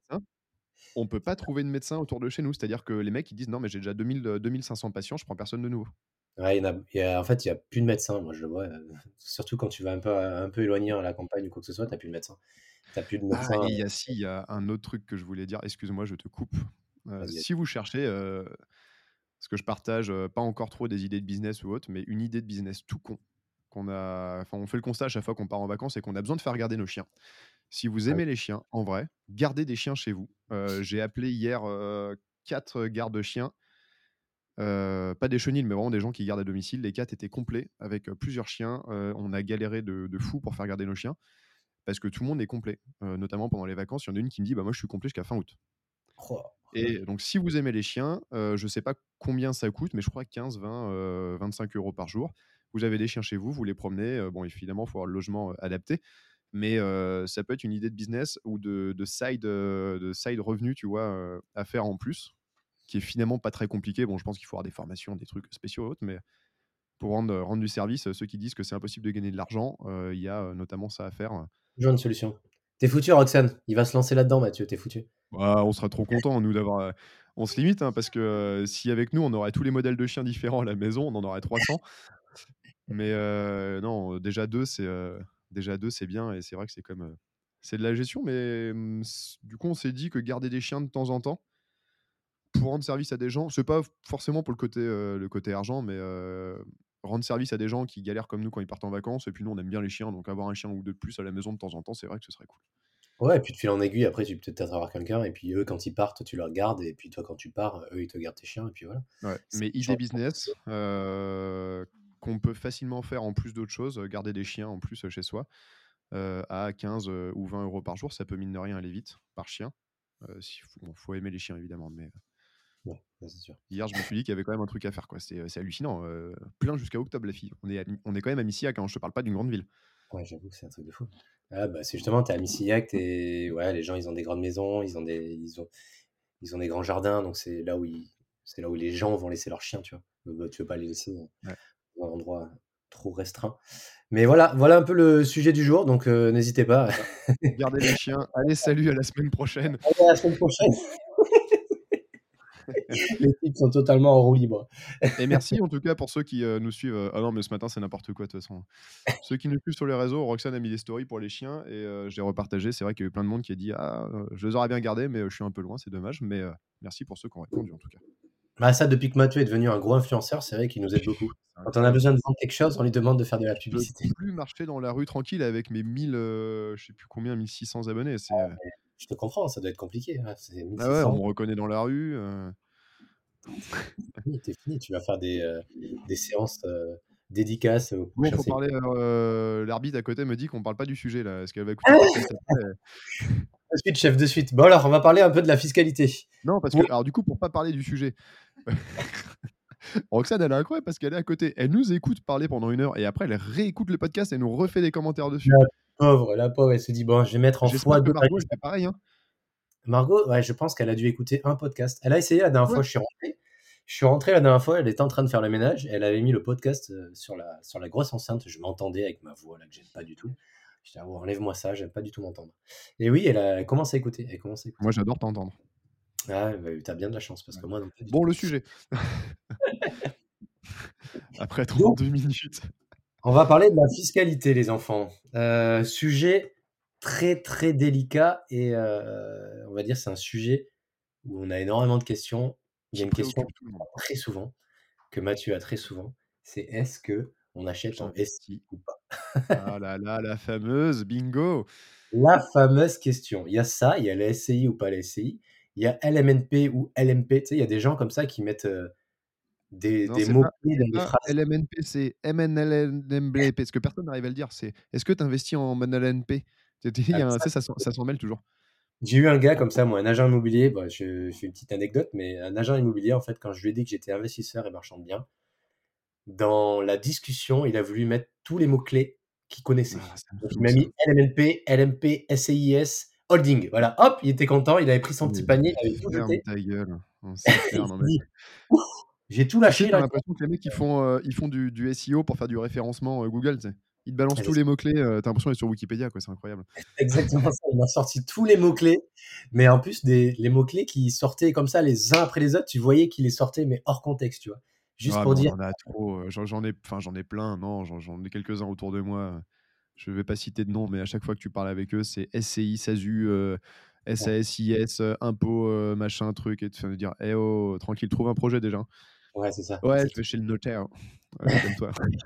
On peut pas trouver de médecin autour de chez nous. C'est-à-dire que les mecs, ils disent non, mais j'ai déjà 2000, euh, 2500 patients, je prends personne de nouveau. Ouais, il y en a il y a en fait, il y a plus de médecins, moi je le vois, heu, surtout quand tu vas un peu un peu éloigné à la campagne ou quoi que ce soit, tu as plus de médecins. Tu as plus de Ah, et il y a si, il y a un autre truc que je voulais dire. Excuse-moi, je te coupe. Euh, si vous cherchez, euh, ce que je partage, euh, pas encore trop des idées de business ou autre, mais une idée de business tout con qu'on a. Enfin, on fait le constat à chaque fois qu'on part en vacances et qu'on a besoin de faire regarder nos chiens. Si vous Ouais. aimez les chiens, en vrai, gardez des chiens chez vous. Heu, j'ai appelé hier, 4 gardes-chiens. Pas des chenils, mais vraiment des gens qui gardent à domicile. Les 4 étaient complets avec, plusieurs chiens. On a galéré de de fou pour faire garder nos chiens parce que tout le monde est complet. Notamment pendant les vacances, il y en a une qui me dit: «Bah, moi, je suis complet jusqu'à fin août». Et donc si vous aimez les chiens, je sais pas combien ça coûte, mais je crois 15-20, heu, 25 € par jour. Vous avez des chiens chez vous, vous les promenez, bon évidemment, il faut avoir le logement, adapté, mais ça peut être une idée de business ou de de side, de side revenu, tu vois, à faire en plus, qui est finalement pas très compliqué. Bon, je pense qu'il faut avoir des formations, des trucs spéciaux et autres, mais pour rendre, rendre du service, ceux qui disent que c'est impossible de gagner de l'argent, il y a, notamment ça à faire, une solution. Tu es foutu Roxane, il va se lancer là-dedans Mathieu, tu es foutu. Bah, on sera trop contents nous d'avoir, on se limite, hein, parce que, si avec nous on aurait tous les modèles de chiens différents à la maison, on en aurait 300. Mais non, déjà 2 c'est, déjà 2 c'est bien et c'est vrai que c'est comme, c'est de la gestion, mais mmh, du coup, on s'est dit que garder des chiens de temps en temps pour rendre service à des gens, c'est pas forcément pour le côté, le côté argent, mais rendre service à des gens qui galèrent comme nous quand ils partent en vacances et puis nous, on aime bien les chiens, donc avoir un chien ou 2 de plus à la maison de temps en temps, c'est vrai que ce serait cool. Ouais et puis de fil en aiguille, après tu peux peut-être avoir quelqu'un et puis eux, quand ils partent, tu leur gardes et puis toi, quand tu pars, eux, ils te gardent tes chiens et puis voilà. Ouais, mais idée business, qu'on peut facilement faire en plus d'autres choses, garder des chiens en plus, chez soi, à 15, heu, ou 20 € par jour, ça peut mine de rien aller vite par chien. Heu, si faut bon, faut aimer les chiens évidemment, mais heu Ouais, ça c'est sûr. hier, je me suis dit qu'il y avait quand même un truc à faire, quoi. C'est, hallucinant, plein jusqu'à octobre la fille. On est à on est quand même à Misillac, hein, je te parle pas d'une grande ville. Ouais, j'avoue que c'est un truc de fou. Ah bah, c'est justement, tu es à Misillac, tu es ouais, les gens, ils ont des grandes maisons, ils ont des ils ont ils ont des grands jardins, donc c'est là où ils c'est là où les gens vont laisser leurs chiens, tu vois? Bah, tu veux pas les laisser, Ouais. Un endroit trop restreint. Mais voilà, voilà un peu le sujet du jour, donc heu, n'hésitez pas. Gardez les chiens. Allez, salut, à la semaine prochaine. Allez, à la semaine prochaine. Les types sont totalement en roue libre. Et merci en tout cas pour ceux qui, heu, nous suivent, heu ah non, mais ce matin, c'est n'importe quoi de toute façon. Ceux qui nous suivent sur les réseaux, Roxane a mis des stories pour les chiens et heu, j'ai repartagé. C'est vrai qu'il y a eu plein de monde qui a dit: «Ah, je les aurais bien gardés, mais je suis un peu loin, c'est dommage». Mais merci pour ceux qui ont répondu en tout cas. Bah, ça, depuis que Mathieu est devenu un gros influenceur, c'est vrai qu'il nous aide beaucoup. Quand on a besoin de vendre quelque chose, on lui demande de faire de la Je peux publicité. plus marcher dans la rue tranquille avec mes 1000, heu, je sais plus combien, 1 600 abonnés. C'est, Ah mais je te comprends, ça doit être compliqué, c'est Ah ouais, on me reconnaît dans la rue, heu Fini, tu es fini, tu vas faire des, heu, des séances, dédicaces, Bon, faut parler, l'arbitre à côté me dit qu'on parle pas du sujet là. Est-ce qu'elle va écouter De suite, chef, de suite. Bon alors, on va parler un peu de la fiscalité. Non, parce que alors du coup, pour pas parler du sujet, Roxane, elle est incroyable parce qu'elle est à côté. Elle nous écoute parler pendant 1 heure et après elle réécoute le podcast et nous refait des commentaires dessus. La pauvre, la pauvre, elle se dit: «Bon, je vais mettre en que x2 Margot, fait pareil, hein? Margot, ouais, je pense qu'elle a dû écouter un podcast. Elle a essayé la dernière Ouais. fois, je suis rentré je suis rentré la dernière fois, elle était en train de faire le ménage, elle avait mis le podcast, heu, sur la sur la grosse enceinte. Je m'entendais avec ma voix là que j'aime pas du tout. J'étais: «Ah ouais, enlève-moi ça, j'aime pas du tout m'entendre» et oui, elle a elle commence à écouter, elle commence à écouter. Moi, j'adore t'entendre. Ah bah, tu as bien de la chance parce Ouais. que moi non, Bon, le sujet. Après Donc 32 minutes. on va parler de la fiscalité les enfants. Heu, sujet très, très délicat et heu, on va dire c'est un sujet où on a énormément de questions. Il y a une question très souvent, que Mathieu a très souvent, c'est est-ce qu'on achète en J'investis. ou pas? Ah là là, la fameuse, bingo! La fameuse question. Il y a ça, il y a la SCI ou pas la SCI, il y a LMNP ou LMP, tu sais, il y a des gens comme ça qui mettent, heu, des Non, c'est dans des phrases. LMNP, c'est MNLNMP parce que personne n'arrive à le dire. C'est est-ce que tu investis en MNLNP? Ça ça s'en mêle toujours. J'ai eu un gars comme ça moi, un agent immobilier, bah, je je fais une petite anecdote, mais un agent immobilier en fait, quand je lui ai dit que j'étais investisseur et marchand de biens, dans la discussion, il a voulu mettre tous les mots-clés qu'il connaissait. Ah, Donc il m'a mis LMNP, LMP, SCIS, holding. Voilà, hop, il était content, il avait pris son petit Mais panier, il avait tout jeté. ta gueule. Non, c'est Il clair, non s'est mais dit: «Ouf, j'ai tout sais, lâché là». l'impression que les mecs ils font, heu, ils font du du SEO pour faire du référencement, heu, Google, tu sais? Ils te balancent c'est tous les mots-clés, heu, tu as l'impression d'être sur Wikipédia quoi, c'est incroyable. Exactement ça, il m'a sorti tous les mots-clés, mais en plus des les mots-clés qui sortaient comme ça les uns après les autres, tu voyais qu'il les sortait mais hors contexte, tu vois? Juste Ah pour on dire a trop, j'en ai enfin j'en ai plein, non, j'en ai quelques-uns autour de moi, je vais pas citer de nom, mais à chaque fois que tu parles avec eux, c'est SCI, SASU, ouais, SAS, IS, impôts, machin truc et tu de dire: «Eh oh, tranquille, trouve un projet déjà, hein». ouais, c'est ça, Ouais, je vais chez le notaire. Ouais, calme-toi.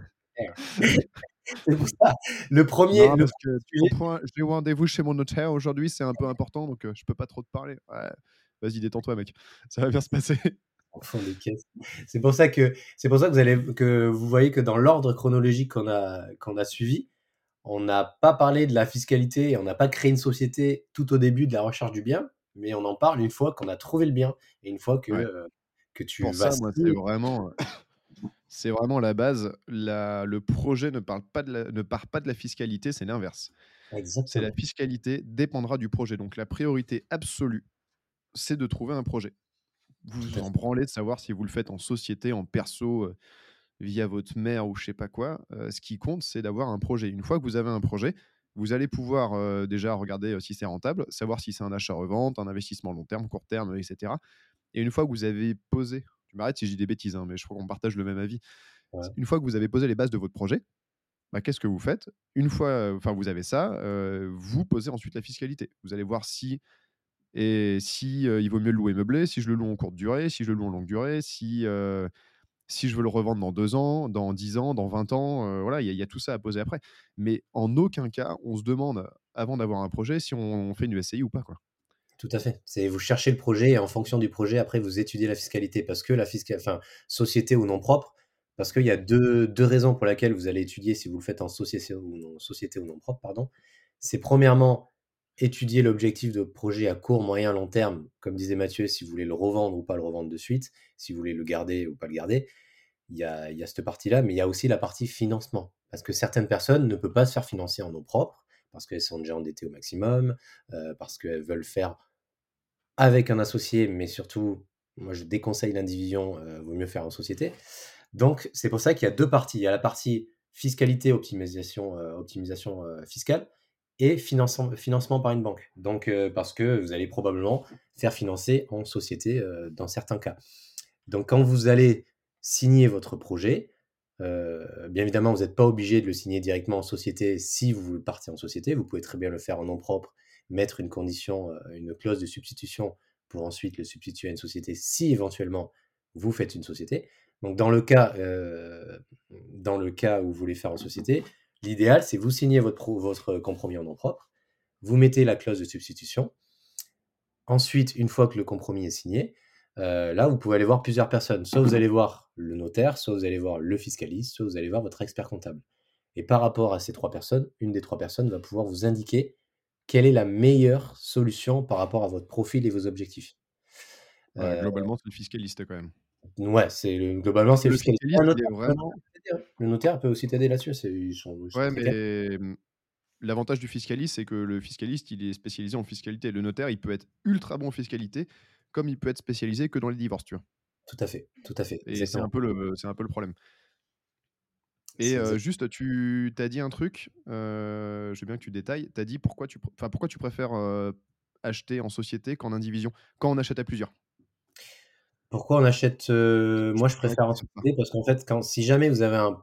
C'est pour ça. Le premier, Non, le que tu sujet comprends, j'ai rendez-vous chez mon notaire aujourd'hui, c'est un peu important, donc heu, je peux pas trop te parler. Ouais, vas-y, détends-toi, mec, ça va bien se passer. Au fond des caisses. C'est pour ça que c'est pour ça que vous allez que vous voyez que dans l'ordre chronologique qu'on a qu'on a suivi, on n'a pas parlé de la fiscalité et on n'a pas créé une société tout au début de la recherche du bien, mais on en parle une fois qu'on a trouvé le bien et une fois que, Ouais. heu, que tu Pour vas ça, moi, c'est vraiment, c'est vraiment la base. La le projet ne parle pas de la ne part pas de la fiscalité, c'est l'inverse. C'est la fiscalité dépendra du projet, donc la priorité absolue, c'est de trouver un projet. Vous en branlez de savoir si vous le faites en société, en perso, via votre mère ou je sais pas quoi, ce qui compte, c'est d'avoir un projet. Une fois que vous avez un projet, vous allez pouvoir, déjà regarder, si c'est rentable, savoir si c'est un achat-revente, un investissement long terme, court terme, et cetera et une fois que vous avez posé tu m'arrêtes si je dis des bêtises, hein, mais je crois qu'on partage le même avis. Ouais, Une fois que vous avez posé les bases de votre projet, bah, qu'est-ce que vous faites? Une fois, enfin vous avez ça, vous posez ensuite la fiscalité. Vous allez voir si et si, il vaut mieux le louer meublé, si je le loue en courte durée, si je le loue en longue durée, si, si je veux le revendre dans 2 ans, dans 10 ans, dans 20 ans, voilà, il y a tout ça à poser après. Mais en aucun cas, on se demande, avant d'avoir un projet, si on fait une SCI ou pas, quoi. tout à fait. C'est vous cherchez le projet et en fonction du projet, après vous étudiez la fiscalité parce que la fisca enfin, société ou non propre, parce qu'il y a deux 2 raisons pour lesquelles vous allez étudier si vous le faites en société ou non société ou non propre, pardon. C'est premièrement, étudier l'objectif de projet à court, moyen, long terme. Comme disait Mathieu, si vous voulez le revendre ou pas le revendre de suite, si vous voulez le garder ou pas le garder. Il y a cette partie-là, mais il y a aussi la partie financement. Parce que certaines personnes ne peuvent pas se faire financer en nom propre, parce qu'elles sont déjà endettées au maximum, heu, parce qu'elles veulent faire avec un associé, mais surtout, moi je déconseille l'indivision, heu, vaut mieux faire en société. Donc c'est pour ça qu'il y a 2 parties. Il y a la partie fiscalité, optimisation, heu, optimisation, heu, fiscale et financement par une banque. Donc heu, parce que vous allez probablement faire financer en société, heu, dans certains cas. Donc quand vous allez signer votre projet, heu, bien évidemment, vous n'êtes pas obligé de le signer directement en société si vous partez en société. Vous pouvez très bien le faire en nom propre, mettre une condition, une clause de substitution pour ensuite le substituer à une société si éventuellement vous faites une société. Donc dans le cas, dans le cas où vous voulez faire en société, l'idéal c'est vous signez votre pro votre compromis en nom propre, vous mettez la clause de substitution Ensuite, une fois que le compromis est signé, heu, là, vous pouvez aller voir plusieurs personnes. Soit vous allez voir le notaire, soit vous allez voir le fiscaliste, soit vous allez voir votre expert comptable. Et par rapport à ces 3 personnes, une des 3 personnes va pouvoir vous indiquer quelle est la meilleure solution par rapport à votre profil et vos objectifs. Ouais, Heu, globalement, c'est le fiscaliste, quand même. ouais, c'est globalement, c'est que le le fiscaliste. Notaire. Le notaire peut aussi t'aider là-dessus, ils sont ils sont ouais, mais mmh, l'avantage du fiscaliste, c'est que le fiscaliste, il est spécialisé en fiscalité. Le notaire, il peut être ultra bon en fiscalité, comme il peut être spécialisé que dans les divorces, tu vois? Tout à fait, tout à fait, Et c'est un peu le c'est un peu le problème. Et exact juste, tu tu as dit un truc, heu, je veux bien que tu détailles. Tu as dit pourquoi tu pourquoi tu préfères, heu, acheter en société qu'en indivision? Quand on achète à plusieurs? Pourquoi on achète, Je moi je préfère en société parce qu'en fait, quand si jamais vous avez un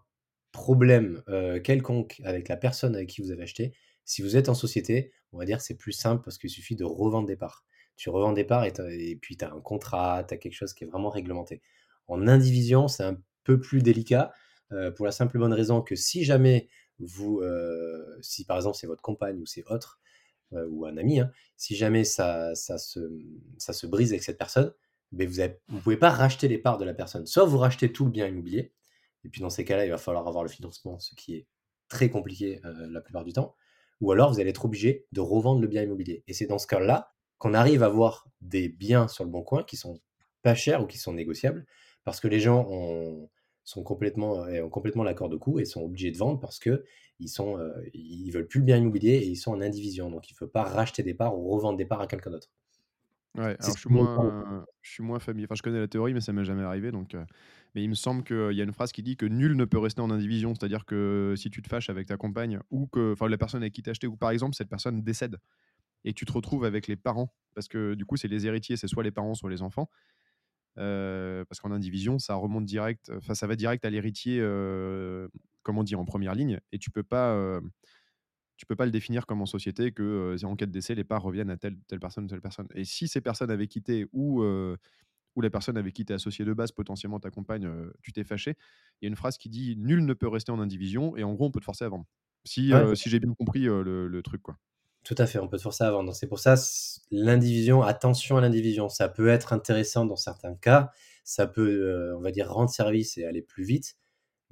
problème, heu, quelconque avec la personne avec qui vous avez acheté, si vous êtes en société, on va dire que c'est plus simple parce qu'il suffit de revendre des parts. Tu revends des parts et puis tu as un contrat, tu as quelque chose qui est vraiment réglementé. En indivision, c'est un peu plus délicat, heu, pour la simple et bonne raison que si jamais vous, si par exemple c'est votre compagne ou c'est autre, ou un ami, hein, si jamais ça ça se, ça se brise avec cette personne, beh, vous vous pouvez pas racheter les parts de la personne. Soit vous rachetez tout le bien immobilier et puis dans ces cas-là, il va falloir avoir le financement, ce qui est très compliqué, heu, la plupart du temps. Ou alors vous allez être obligé de revendre le bien immobilier et c'est dans ce cas-là qu'on arrive à voir des biens sur le bon coin qui sont pas chers ou qui sont négociables parce que les gens ont complètement, heu, ont complètement l'accord de coût et sont obligés de vendre parce que ils ils veulent plus le bien immobilier et ils sont en indivision. Donc il ne faut pas racheter des parts ou revendre des parts à quelqu'un d'autre. Ouais, alors je suis moins je suis moins familier enfin, je connais la théorie, mais ça m'est jamais arrivé donc mais il me semble qu'il y a une phrase qui dit que nul ne peut rester en indivision. C'est-à-dire que si tu te fâches avec ta compagne ou que enfin, la personne avec qui tu as acheté ou par exemple, cette personne décède et tu te retrouves avec les parents parce que du coup, c'est les héritiers, c'est soit les parents, soit les enfants. Parce qu'en indivision, ça remonte direct, enfin, ça va direct à l'héritier, heu, comme on dit, en première ligne et tu peux pas, tu peux pas le définir comme en société que, heu, en cas de décès, les parts reviennent à telle telle personne, telle personne et si ces personnes avaient quitté ou, ou la personne avec qui tu es associé de base, potentiellement ta compagne, tu t'es fâché, il y a une phrase qui dit: «Nul ne peut rester en indivision» et en gros, on peut te forcer à vendre. Si, Ouais, si j'ai bien compris, le le truc, quoi. tout à fait, on peut te forcer à vendre. C'est pour ça, l'indivision attention à l'indivision. Ça peut être intéressant dans certains cas, ça peut, on va dire, rendre service et aller plus vite,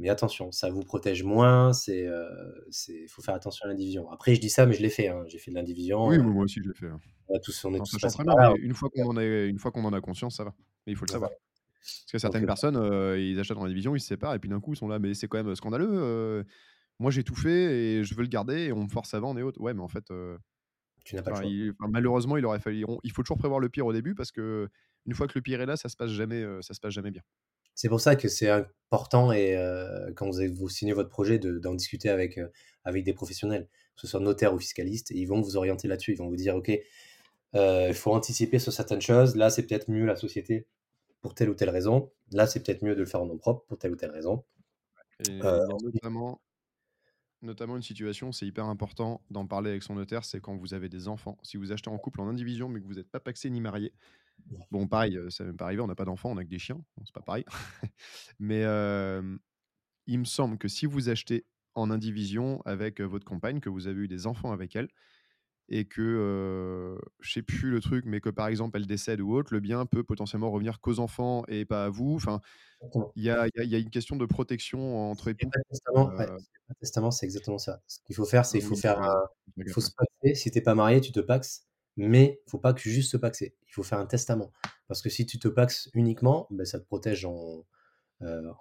mais attention, ça vous protège moins, c'est, c'est faut faire attention à l'indivision. Après je dis ça, mais je l'ai fait, hein. J'ai fait de l'indivision, Oui, heu, mais moi aussi, je l'ai fait, hein. on a tous on est tous passés par là, une fois qu'on en est une fois qu'on en a conscience, ça va. Mais il faut le savoir. Parce que certaines heu, personnes, ils achètent en division, ils se séparent et puis d'un coup, ils sont là: «Mais c'est quand même scandaleux, moi j'ai tout fait et je veux le garder et on me force à vendre et autres». Ouais, mais en fait, tu n'as pas le enfin, choix. il enfin, malheureusement, il aurait fallu il faut toujours prévoir le pire au début parce qu'une fois que le pire est là, ça se passe jamais, ça se passe jamais bien. C'est pour ça que c'est important et quand vous signez votre projet de d'en discuter avec, avec des professionnels, que ce soit notaire ou fiscaliste et ils vont vous orienter là-dessus. Ils vont vous dire: «OK, il faut anticiper sur certaines choses. Là, c'est peut-être mieux la société pour telle ou telle raison. Là, c'est peut-être mieux de le faire en nom propre pour telle ou telle raison». Et notamment notamment une situation, c'est hyper important d'en parler avec son notaire, c'est quand vous avez des enfants. Si vous achetez en couple en indivision, mais que vous êtes pas pacsé ni marié, bon pareil, heu, ça m'est pas arrivé, on n'a pas d'enfants, on a que des chiens, bon c'est pas pareil. Mais, il me semble que si vous achetez en indivision avec, votre compagne, que vous avez eu des enfants avec elle et que, heu, je sais plus le truc, mais que par exemple elle décède ou autre, le bien peut potentiellement revenir qu'aux enfants et pas à vous. Enfin, il y a y y une question de protection entre époux. testament ouais, de testament, c'est exactement ça. Ce qu'il faut faire, c'est il faut faire un il faut se pacser. Si tu es pas marié, tu te pacses, mais il faut pas que juste se pacser. Il faut faire un testament. Parce que si tu te pacses uniquement, bah, ça te protège en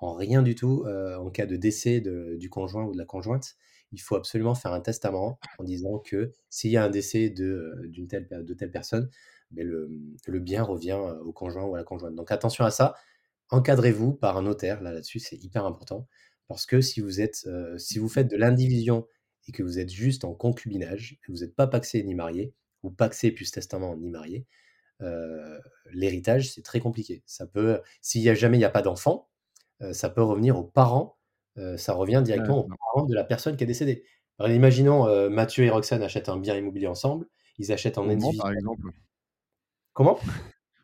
en rien du tout, heu, en cas de décès de du conjoint ou de la conjointe, il faut absolument faire un testament en disant que s'il y a un décès de, d'une telle de telle personne, beh, le, bien revient, au conjoint ou à la conjointe. Donc attention à ça, encadrez-vous par un notaire, là, là-dessus, c'est hyper important parce que si vous êtes, si vous faites de l'indivision et que vous êtes juste en concubinage, que vous êtes pas pacsé ni marié ou pacsé plus testament ni marié, heu, l'héritage, c'est très compliqué. Ça peut s'il y a jamais il y a pas d'enfant, heu, ça peut revenir aux parents, heu, ça revient directement aux parents de la personne qui est décédée. Alors imaginons, Mathieu et Roxane achètent un bien immobilier ensemble, ils achètent en par exemple. comment?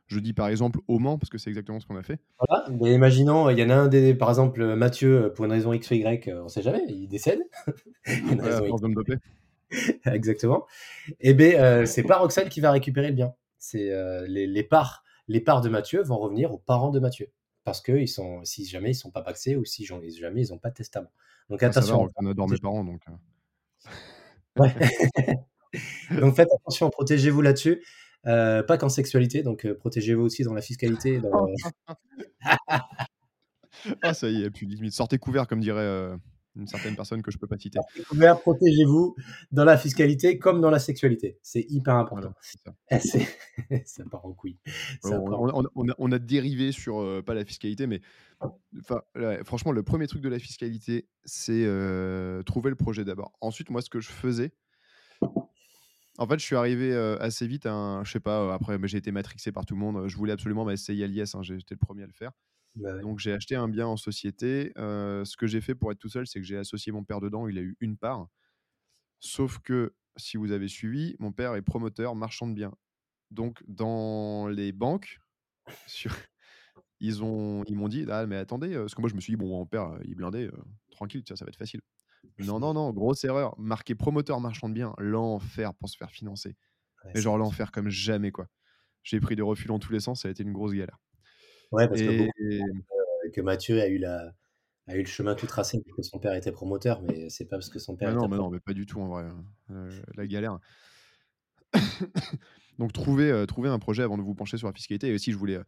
Je dis par exemple au Mans parce que c'est exactement ce qu'on a fait. Voilà, mais imaginons, il y en a un des par exemple, Mathieu, pour une raison X ou Y, on sait jamais, il décède, à raison X exactement et beh, heu, c'est pas Roxane qui va récupérer le bien. C'est, heu, les les parts les parts de Mathieu vont revenir aux parents de Mathieu. Parce qu'ils sont si jamais ils sont pas pacsés ou si jamais ils ont pas de testament. Donc Ah attention Roxane adore mes parents donc, ouais, donc faites attention, protégez-vous là-dessus, pas qu'en sexualité, donc protégez-vous aussi dans la fiscalité, dans Ah ça y est, plus limite. Sortez couverts comme dirait, une certaine personne que je peux pas citer. protégez-vous dans la fiscalité comme dans la sexualité. C'est hyper important. c'est ça. C'est ça part en couille, On part a on a dérivé sur, heu, pas la fiscalité, mais franchement, le premier truc de la fiscalité, c'est, heu, trouver le projet d'abord. Ensuite, moi, ce que je faisais en fait, je suis arrivé, heu, assez vite à un je sais pas, après, mais j'ai été matrixé par tout le monde, je voulais absolument ma SCI à l'IS, hein, j'ai j'étais le premier à le faire. Bah, ouais, Donc j'ai acheté un bien en société, ce que j'ai fait pour être tout seul, c'est que j'ai associé mon père dedans, il a eu une part. Sauf que, si vous avez suivi, mon père est promoteur marchand de biens. Donc dans les banques, sur ils ont ils m'ont dit: «Ah mais attendez», parce que moi je me suis dit: «Bon mon père, il heu, tranquille, ça va être facile». Non, non, non, grosse erreur, marqué promoteur marchand de biens, l'enfer pour se faire financer. ouais, Mais genre l'enfer comme jamais, quoi. J'ai pris des refus dans tous les sens, ça a été une grosse galère Ouais, parce que beaucoup que Mathieu a eu la a eu le chemin tout tracé parce que son père était promoteur, mais c'est pas parce que son père était non, mais non, mais pas du tout en vrai, hein, heu, la galère. Donc trouver, heu, trouver un projet avant de vous pencher sur la fiscalité et aussi je voulais,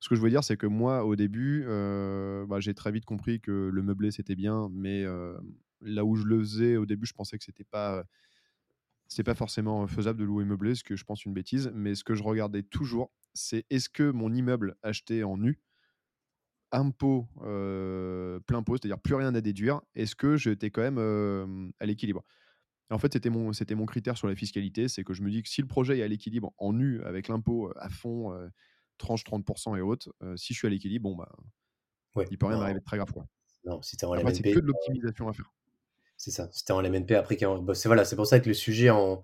ce que je voulais dire, c'est que moi au début, bah, j'ai très vite compris que le meublé c'était bien, mais, là où je le faisais au début, je pensais que c'était pas, c'était pas forcément, faisable de louer meublé, ce que je pense une bêtise. Mais ce que je regardais toujours, c'est est-ce que mon immeuble acheté en nu, impôt, plein pot, c'est-à-dire plus rien à déduire, est-ce que j'étais quand même, à l'équilibre? En fait, c'était mon c'était mon critère sur la fiscalité, c'est que je me dis que si le projet est à l'équilibre en nu avec l'impôt, à fond, tranche 30 et autres, heu, si je suis à l'équilibre, bon, bah, ouais, il peut rien m'arriver de très grave, quoi. non, si tu es en Après, c'est que de l'optimisation à faire. C'est ça. Es en LMNP après bah, c'est voilà, c'est pour ça que le sujet en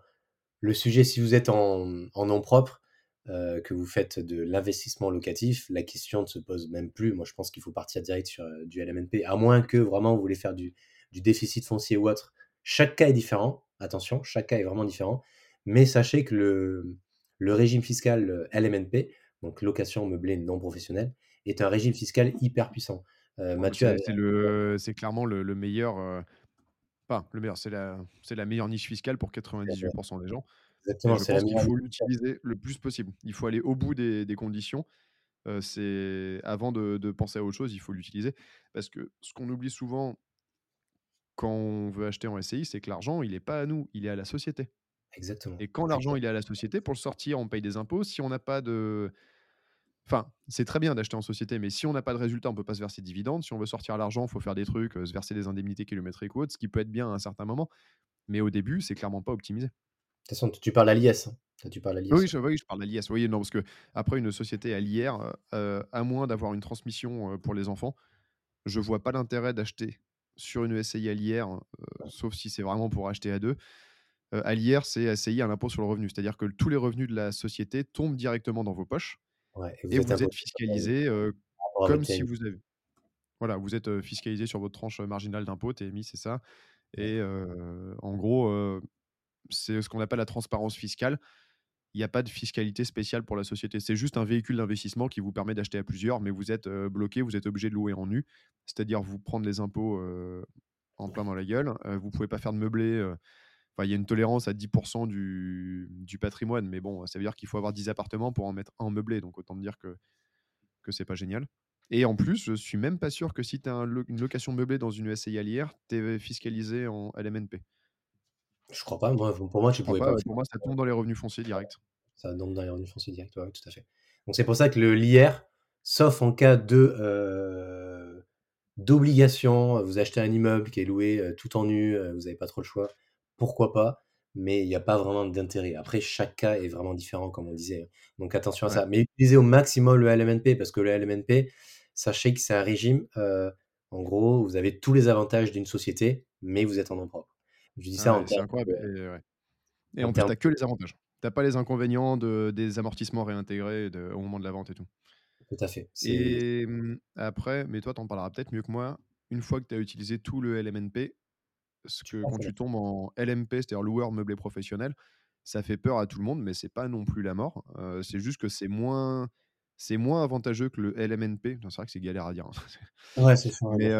le sujet si vous êtes en en nom propre, euh, que vous faites de l'investissement locatif, la question ne se pose même plus. Moi, je pense qu'il faut partir direct sur euh, du LMNP, à moins que vraiment vous voulez faire du, du déficit foncier ou autre. Chaque cas est différent, attention, chaque cas est vraiment différent, mais sachez que le, le régime fiscal euh, LMNP, donc location meublée non professionnelle, est un régime fiscal hyper puissant. Euh, Mathieu c'est avait... clairement le le meilleur, pas le meilleur, c'est la c'est la meilleure niche fiscale pour 98% des gens Exactement, je c'est la pense qu'il faut l'utiliser le plus possible. Il faut aller au bout des des conditions, heu, c'est avant de de penser à autre chose, il faut l'utiliser parce que ce qu'on oublie souvent quand on veut acheter en SCI, c'est que l'argent, il est pas à nous, il est à la société Exactement. et quand l'argent, il est à la société, pour le sortir, on paye des impôts. Si on n'a pas de Enfin, c'est très bien d'acheter en société, mais si on n'a pas de résultat, on peut pas se verser de dividendes. Si on veut sortir l'argent, il faut faire des trucs, heu, se verser des indemnités kilométriques ou autres, ce qui peut être bien à un certain moment. Mais au début, c'est clairement pas optimisé. De toute façon, tu parles à l'IS, hein. Tu parles à Oui, je oui, je parle à l'IS. Oui, non, parce qu'après une société à l'IR, heu heu, à moins d'avoir une transmission, pour les enfants, je vois pas l'intérêt d'acheter sur une SCI à l'IR, sauf si c'est vraiment pour acheter à 2. Heu, à l'IR, c'est SCI à l'impôt sur le revenu. C'est-à-dire que tous les revenus de la société tombent directement dans vos poches Ouais, et vous et êtes vous imposé êtes fiscalisé, votre comme si vous avez Voilà, vous êtes, fiscalisé sur votre tranche, marginale d'impôt, TMI, c'est ça et en gros, c'est ce qu'on appelle la transparence fiscale. Il y a pas de fiscalité spéciale pour la société. C'est juste un véhicule d'investissement qui vous permet d'acheter à plusieurs, mais vous êtes, bloqué, vous êtes obligé de louer en nu. C'est-à-dire vous prendre les impôts, en plein dans la gueule. Vous pouvez pas faire de meublé, enfin, il y a une tolérance à 10 du du patrimoine, mais bon, ça veut dire qu'il faut avoir 10 appartements pour en mettre un meublé, donc autant dire que que c'est pas génial. Et en plus, je suis même pas sûr que si tu as un lo une location meublée dans une SCI à l'IR, tu es fiscalisé en LMNP. je crois pas, moi, pour moi, tu pouvais pas, pour moi, ça tombe dans les revenus fonciers direct. Ça tombe dans les revenus fonciers directs, ouais, tout à fait. Donc c'est pour ça que le l'IR, sauf en cas de, heu, d'obligation, vous achetez un immeuble qui est loué, heu, tout en nu, heu, vous avez pas trop le choix, pourquoi pas? Mais il y a pas vraiment d'intérêt. Après, chaque cas est vraiment différent, comme on disait, hein. Donc attention à Ouais. ça. Mais utilisez au maximum le LMNP parce que le LMNP, sachez que c'est un régime, heu, en gros, vous avez tous les avantages d'une société, mais vous êtes en nom propre. Je dis ça en Ouais, termes et ouais. Et en en tu termes que les avantages. Tu as pas les inconvénients de des amortissements réintégrés de au moment de la vente et tout. tout à fait. Et mmh, après, mais toi, tu en parleras peut-être mieux que moi, une fois que tu as utilisé tout le LMNP, ce tu que quand tu tombes en LMP, c'est-à-dire loueur meublé professionnel, ça fait peur à tout le monde, mais c'est pas non plus la mort. C'est juste que c'est moins c'est moins avantageux que le LMNP. C'est vrai que c'est galère à dire, hein. ouais, c'est ça, Mais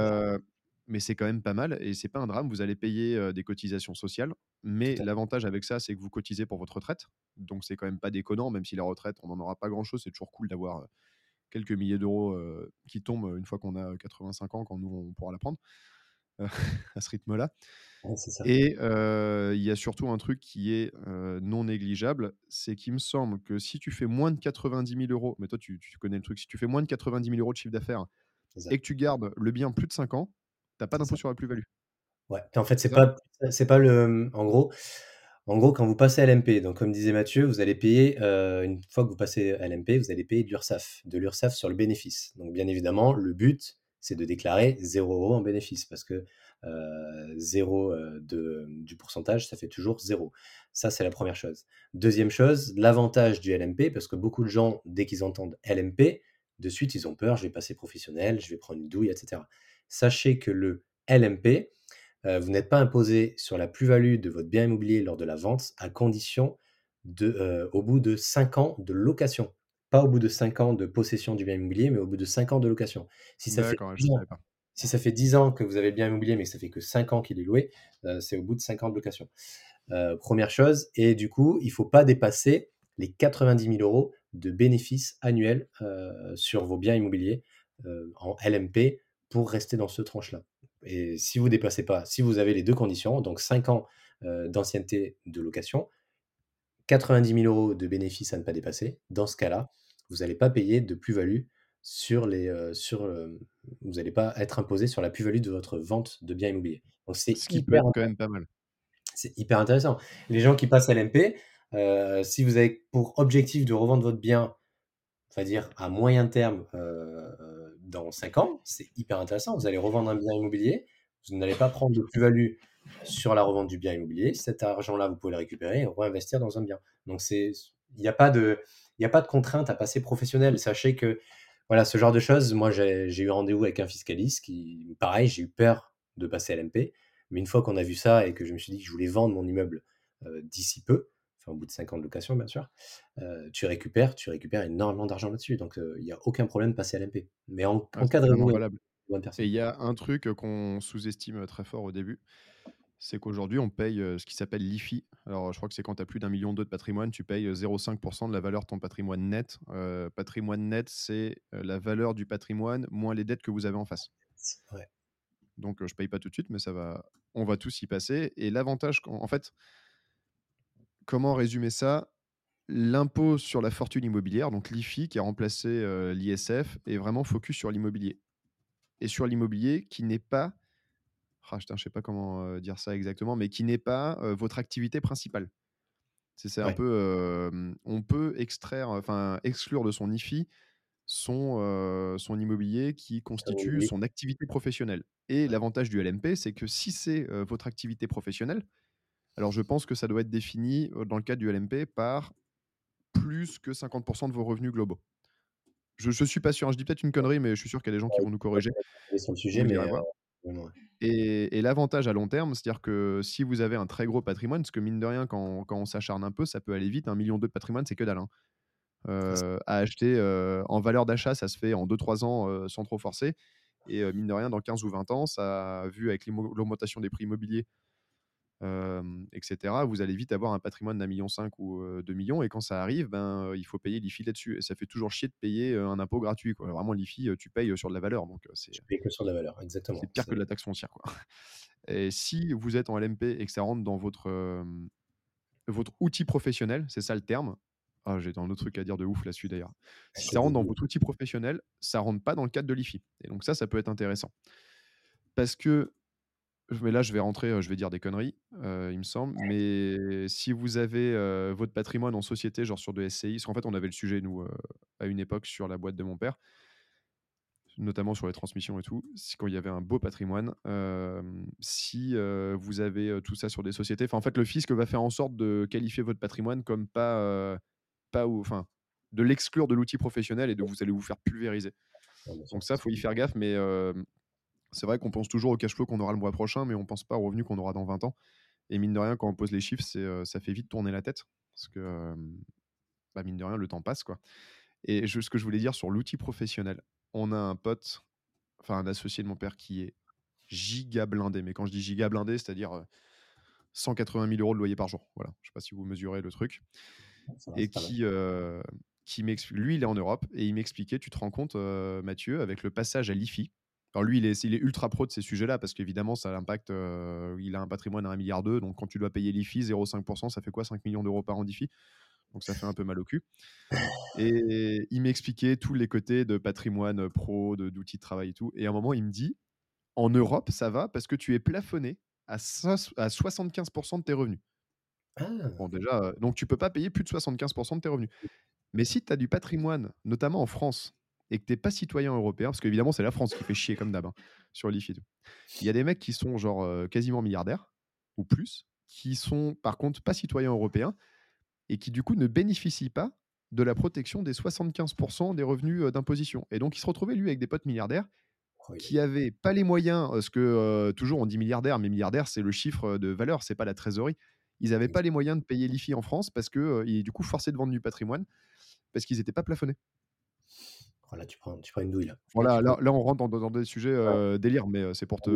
mais c'est quand même pas mal et c'est pas un drame. Vous allez payer, des cotisations sociales, mais l'avantage avec ça, c'est que vous cotisez pour votre retraite. Donc c'est quand même pas déconnant, même si la retraite, on n'en aura pas grand-chose. C'est toujours cool d'avoir, quelques milliers d'euros, qui tombent, une fois qu'on a 85 ans, quand nous, on pourra la prendre, à ce rythme-là. ouais. Et heu, il y a surtout un truc qui est, heu, non négligeable, c'est qu'il me semble que si tu fais moins de 90 000 €, mais toi tu tu connais le truc, si tu fais moins de 90 000 € de chiffre d'affaires et que tu gardes le bien plus de 5 ans, tu as pas d'impôt sur la plus-value. Ouais en fait, C'est pas c'est pas le, en gros en gros, quand vous passez à l'MP, donc comme disait Mathieu, vous allez payer, une fois que vous passez à l'MP, vous allez payer de l'URSSAF, de l'URSSAF sur le bénéfice. Donc bien évidemment, le but, c'est de déclarer 0 € en bénéfice parce que, heu, 0, heu, de du pourcentage, ça fait toujours 0. Ça, c'est la première chose. Deuxième chose, l'avantage du LMP, parce que beaucoup de gens, dès qu'ils entendent LMP, de suite, ils ont peur: «Je vais passer professionnel, je vais prendre une douille» et cetera. Sachez que le LMP, Heu, vous n'êtes pas imposé sur la plus-value de votre bien immobilier lors de la vente, à condition de, heu, au bout de 5 ans de location. Pas au bout de 5 ans de possession du bien immobilier, mais au bout de 5 ans de location. Si ça fait D'accord, ouais, je 10 savais ans si ça fait 10 ans que vous avez le bien immobilier, mais que ça fait que 5 ans qu'il est loué, heu, c'est au bout de 5 ans de location. Heu, 1 chose et du coup, il faut pas dépasser les 90 000 € de bénéfices annuels, heu, sur vos biens immobiliers, en LMP pour rester dans ce tranche-là et si vous dépassez pas si vous avez les 2 conditions, donc 5 ans, d'ancienneté de location, 90 000 € de bénéfices à ne pas dépasser, dans ce cas-là, vous n'allez pas payer de plus-value sur les, heu, sur, hem, vous n'allez pas être imposé sur la plus-value de votre vente de biens immobiliers. Donc c'est Ce qui peut hyper être quand même pas mal. c'est hyper intéressant. Les gens qui passent à l'MP, heu, si vous avez pour objectif de revendre votre bien, on va dire à moyen terme, dans 5 ans, c'est hyper intéressant. Vous allez revendre un bien immobilier, vous n'allez pas prendre de plus-value sur la revente du bien immobilier. Cet argent-là, vous pouvez le récupérer et réinvestir dans un bien. Donc c'est n'y a pas de il y a pas de contrainte à passer professionnel. Sachez que, voilà, ce genre de choses, moi, j'ai eu rendez-vous avec un fiscaliste qui pareil, j'ai eu peur de passer à l'MP, mais une fois qu'on a vu ça et que je me suis dit que je voulais vendre mon immeuble, heu, d'ici peu, enfin, au bout de 5 ans de location, bien sûr, heu, tu récupères tu récupères énormément d'argent là-dessus, donc heu, il y a aucun problème de passer à l'MP. Mais en bonnes et il y a un truc, qu'on sous-estime, très fort au début, c'est qu'aujourd'hui on paye, heu, ce qui s'appelle l'IFI. Alors, je crois que c'est quand tu as plus d'1 200 000 de patrimoine, tu payes, heu, 0,5% de la valeur de ton patrimoine net. Heu, patrimoine net, c'est, la valeur du patrimoine moins les dettes que vous avez en face. Ouais. Donc, je paye pas tout de suite, mais ça va on va tous y passer et l'avantage en fait comment résumer ça? L'impôt sur la fortune immobilière, donc l'IFI qui a remplacé, l'ISF, est vraiment focus sur l'immobilier et sur l'immobilier qui n'est pas ah putain, je sais pas comment, heu, dire ça exactement, mais qui n'est pas, heu, votre activité principale. C'est c'est un peu, on peut extraire, enfin exclure de son IFI son, heu, son immobilier qui constitue son activité professionnelle et l'avantage du LMP, c'est que si c'est, votre activité professionnelle, alors je pense que ça doit être défini, dans le cadre du LMP par plus que 50% de vos revenus globaux. Je je suis pas sûr, hein, je dis peut-être une connerie, mais je suis sûr qu'il y a des gens qui vont nous corriger. sur le sujet, mais et et l'avantage à long terme, c'est-à-dire que si vous avez un très gros patrimoine, parce que mine de rien, quand quand on s'acharne un peu, ça peut aller vite. 1 200 000 de patrimoine, c'est que dalle, hein. Heu, à acheter, heu, en valeur d'achat, ça se fait en 2-3 ans, heu, sans trop forcer et heu, mine de rien, dans 15 ou 20 ans, ça vu avec l'augmentation des prix immobiliers, hem, et cetera, vous allez vite avoir un patrimoine d'1,5 million ou heu, 2 000 000 et quand ça arrive, ben, il faut payer l'IFI là-dessus et ça fait toujours chier de payer, un impôt gratuit, quoi. Vraiment l'IFI, tu payes, sur de la valeur donc c'est Tu payes que sur la valeur, c'est exactement, pire que de c'est la taxe foncière, quoi et si vous êtes en LMP et que ça rentre dans votre, votre outil professionnel, c'est ça le terme. Ah, j'ai un autre truc à dire de ouf là-dessus d'ailleurs. Si avec ça rentre dans votre outil professionnel, ça rentre pas dans le cadre de l'IFI et donc ça, ça peut être intéressant. Parce que mais là, je vais rentrer, je vais dire des conneries, il me semble, mais si vous avez, votre patrimoine en société, genre sur de SCI, parce qu'en fait, on avait le sujet nous, à une époque sur la boîte de mon père. Notamment sur les transmissions et tout, c'est quand il y avait un beau patrimoine, si, vous avez, tout ça sur des sociétés, en fait, le fisc va faire en sorte de qualifier votre patrimoine comme pas, pas enfin, de l'exclure de l'outil professionnel et de vous allez vous faire pulvériser. Donc ça, faut y faire gaffe, mais c'est vrai qu'on pense toujours au cash flow qu'on aura le mois prochain, mais on pense pas aux revenus qu'on aura dans 20 ans. Et mine de rien, quand on pose les chiffres, c'est, heu, ça fait vite tourner la tête. Parce que, bah, mine de rien, le temps passe, quoi. Et je ce que je voulais dire sur l'outil professionnel, on a un pote, enfin un associé de mon père qui est giga blindé, mais quand je dis giga blindé, c'est-à-dire, heu, 180 000 € de loyer par jour. Voilà, je sais pas si vous mesurez le truc. Va, et qui, m'expli lui, il est en Europe et il m'expliquait: «Tu te rends compte, Mathieu, avec le passage à l'IFI» alors lui, il est il est ultra pro de ces sujets-là parce qu'évidemment ça impacte, heu, il a un patrimoine à 1,2 000 000 donc quand tu dois payer l'IFI 0,5% ça fait quoi? 5 000 000 € par an d'IFI, donc ça fait un peu mal au cul et il m'expliquait tous les côtés de patrimoine, heu, pro, de d'outils de travail et tout et à un moment, il me dit: «En Europe, ça va parce que tu es plafonné à soix à 75% de tes revenus». Bon Ah! déjà, heu, donc tu peux pas payer plus de 75% de tes revenus. Mais si tu as du patrimoine, notamment en France et que tu es pas citoyen européen, parce qu'évidemment, c'est la France qui fait chier comme d'hab, hein, sur l'IFI et tout. Il y a des mecs qui sont genre, heu, quasiment milliardaires ou plus, qui sont par contre pas citoyens européens et qui du coup ne bénéficient pas de la protection des 75% des revenus, heu, d'imposition et donc il se retrouvait lui avec des potes milliardaires qui aïe. avaient pas les moyens, parce que, heu, toujours on dit milliardaire, mais milliardaire, c'est le chiffre, de valeur, c'est pas la trésorerie. Ils avaient pas les moyens de payer l'IFI en France parce que, et du coup forcés de vendre du patrimoine parce qu'ils étaient pas plafonnés. Oh là, tu prends tu prends une douille là. Là, Voilà, là là on rentre dans dans des sujets, heu, délire, mais heu, c'est pour te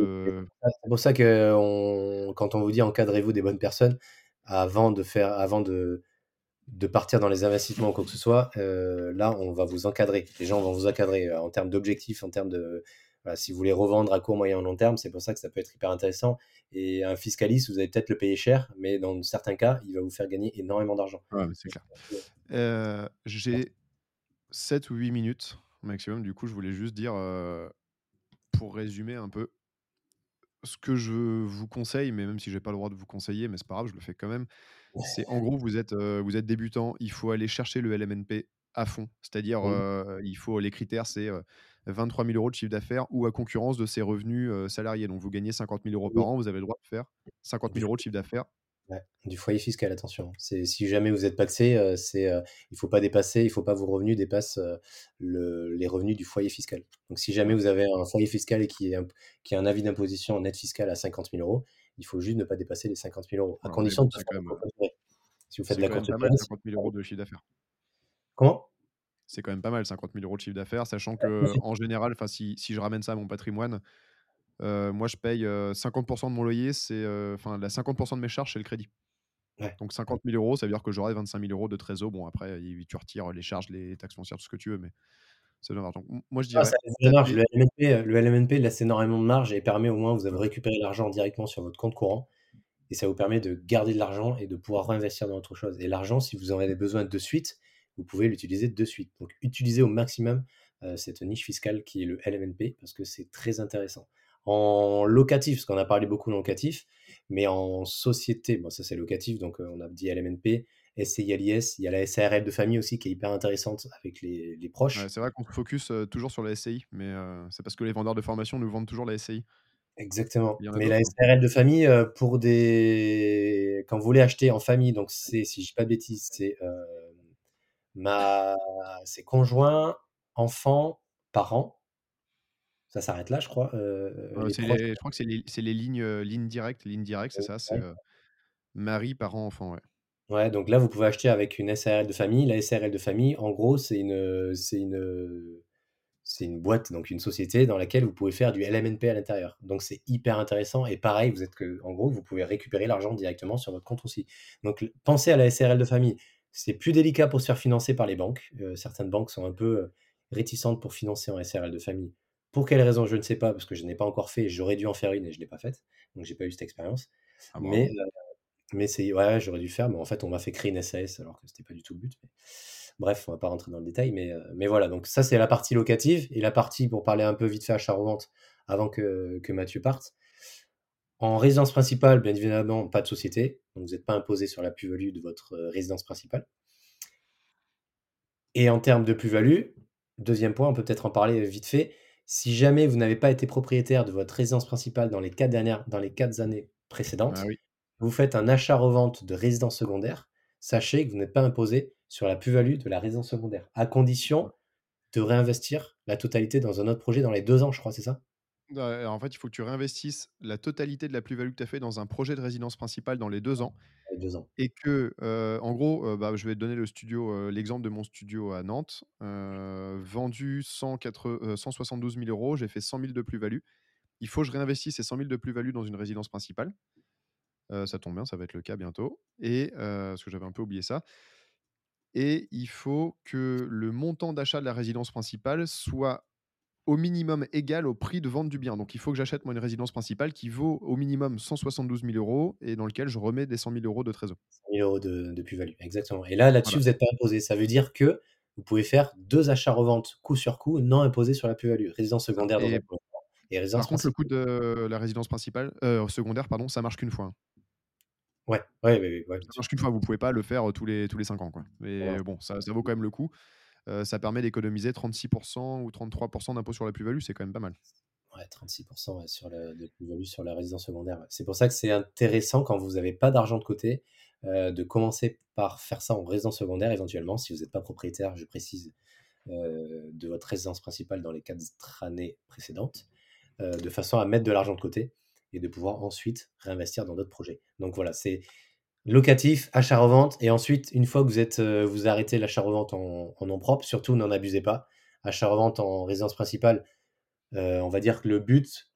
C'est pour ça qu'on quand on vous dit: «Encadrez-vous des bonnes personnes», avant de faire avant de de partir dans les investissements ou quoi que ce soit, heu, là, on va vous encadrer. Les gens vont vous encadrer, en termes d'objectifs, en termes de voilà, si vous voulez revendre à court, moyen, long terme, c'est pour ça que ça peut être hyper intéressant et un fiscaliste, vous allez peut-être le payer cher, mais dans certains cas, il va vous faire gagner énormément d'argent. ouais, mais c'est clair. J'ai 7 ou 8 minutes maximum, du coup, je voulais juste dire, heu, pour résumer un peu ce que je vous conseille, mais même si j'ai pas le droit de vous conseiller, mais c'est pas grave, je le fais quand même, c'est en gros, vous êtes, heu, vous êtes débutant, il faut aller chercher le LMNP à fond. C'est-à-dire, Mmh. heu, il faut les critères, c'est, heu, 23 000 € de chiffre d'affaires ou à concurrence de ses revenus, salariés. Donc vous gagnez 50 000 € par Oui, an, vous avez le droit de faire 50 du 000 € de chiffre d'affaires Ouais, du foyer fiscal, attention. C'est si jamais vous êtes pacsé, heu, c'est, heu, il faut pas dépasser il faut pas vos revenus dépassent, le les revenus du foyer fiscal. Donc si jamais vous avez un foyer fiscal et qui est un qui a un avis d'imposition net fiscal à 50 000 €, il faut juste ne pas dépasser les 50 000 €, à Voilà, mais condition de quand même, durée. Si vous faites de c'est la quand même courte pas mal durée, c'est 50 000 € de chiffre d'affaires. Comment? C'est quand même pas mal 50 000 € de chiffre d'affaires, sachant sûr. qu'en général, si je ramène ça à mon patrimoine, heu, moi je paye, heu, 50% de mon loyer, c'est, heu, enfin la 50% de mes charges, c'est le crédit. Ouais, Donc ouais. 50 000 €, ça veut dire que j'aurai 25 000 € de trésor. Bon après, tu retires les charges, les taxes foncières, tout ce que tu veux, mais ça donne l'argent. M moi je Ah, dirais Le LMNP, heu, le LMNP laisse énormément de marge et permet au moins vous avez récupéré l'argent directement sur votre compte courant et ça vous permet de garder de l'argent et de pouvoir réinvestir dans autre chose et l'argent, si vous en avez besoin de suite, vous pouvez l'utiliser de suite. Donc utilisez au maximum, cette niche fiscale qui est le LMNP parce que c'est très intéressant. En locatif, parce qu'on a parlé beaucoup en locatif, mais en société, bon ça c'est locatif donc heu, on a dit LMNP, SCI-LIS, il y a la SARL de famille aussi qui est hyper intéressante avec les les ouais, proches. c'est vrai qu'on se focus, heu, toujours sur la SCI, mais heu, c'est parce que les vendeurs de formation nous vendent toujours la SCI. Exactement, mais la d'autres, hein. SARL de famille, pour des quand vous voulez acheter en famille, donc c'est si je dis pas de bêtises, c'est, ma c'est conjoint, enfant, parents. Ça s'arrête là, je crois, les proches, les je crois que c'est les lignes, heu, lignes directes lignes directes, c'est ça, c'est, mari, parents, enfants, ouais. Ouais, donc là, vous pouvez acheter avec une SARL de famille. La SARL de famille, en gros, c'est une, heu, c'est une, heu, c'est une boîte, donc une société dans laquelle vous pouvez faire du LMNP à l'intérieur. Donc c'est hyper intéressant et pareil, vous êtes que en gros, vous pouvez récupérer l'argent directement sur votre compte aussi. Donc pensez à la SARL de famille. C'est plus délicat pour se faire financer par les banques. Certaines banques sont un peu, réticentes pour financer en SARL de famille. Pour quelle raison? Je ne sais pas, parce que je n'ai pas encore fait. J'aurais dû en faire une et je l'ai pas faite, donc j'ai pas eu cette expérience. Ah Mais mais c'est ouais, j'aurais dû le faire, mais en fait, on m'a fait créer une SAS alors que c'était pas du tout le but, mais bref, on va pas rentrer dans le détail, mais mais voilà, donc ça, c'est la partie locative et la partie pour parler un peu vite fait achat-revente avant que que Mathieu parte. En résidence principale, bien évidemment, pas de société, donc vous êtes pas imposé sur la plus-value de votre, résidence principale et en termes de plus-value, deuxième point, on peut peut-être en parler, vite fait. Si jamais vous n'avez pas été propriétaire de votre résidence principale dans les 4 dernières dans les 4 années Ah précédentes, oui. vous faites un achat-revente de résidence secondaire, sachez que vous n'êtes pas imposé sur la plus-value de la résidence secondaire, à condition de réinvestir la totalité dans un autre projet dans les 2 ans, je crois, c'est ça? Ouais, en fait, il faut que tu réinvestisses la totalité de la plus-value que tu as fait dans un projet de résidence principale dans les 2 ans Les 2 ans. et que, en gros, bah, je vais te donner le studio, l'exemple de mon studio à Nantes, vendu 180 heu, 172 000 €, j'ai fait 100 000 de plus-value. Il faut que je réinvestisse ces 100 000 de plus-value dans une résidence principale. Ça tombe bien, ça va être le cas bientôt et parce que j'avais un peu oublié ça et il faut que le montant d'achat de la résidence principale soit au minimum égal au prix de vente du bien. Donc il faut que j'achète moi une résidence principale qui vaut au minimum 172 000 € et dans lequel je remets des 100 000 € de trésor. 100 000 € de de plus-value, exactement et là, là-dessus, Voilà. vous n'êtes pas imposé. Ça veut dire que vous pouvez faire 2 achats-reventes coup sur coup, non imposés sur la plus-value. Résidence secondaire dans un et et par résidence contre le coût de la résidence principale, heu, secondaire pardon, ça marche qu'une fois, hein. Ouais, ouais, oui, oui, ouais, bien Ça marche qu'une fois, vous pouvez pas le faire, heu, tous les tous les 5 ans, quoi. Mais bon, ça ça vaut quand même le coup. Ça permet d'économiser 36 ou 33% d'impôt sur la plus-value, c'est quand même pas mal. Ouais, 36 ouais, sur le de plus-value sur la résidence secondaire. C'est pour ça que c'est intéressant quand vous avez pas d'argent de côté, de commencer par faire ça en résidence secondaire éventuellement, si vous êtes pas propriétaire, je précise, de votre résidence principale dans les 4 années précédentes, de façon à mettre de l'argent de côté et de pouvoir ensuite réinvestir dans d'autres projets. Donc voilà, c'est locatif, achat-revente et ensuite une fois que vous êtes, heu, vous arrêtez l'achat-revente en en nom propre, surtout n'en abusez pas. Achat-revente en résidence principale, heu, on va dire que le but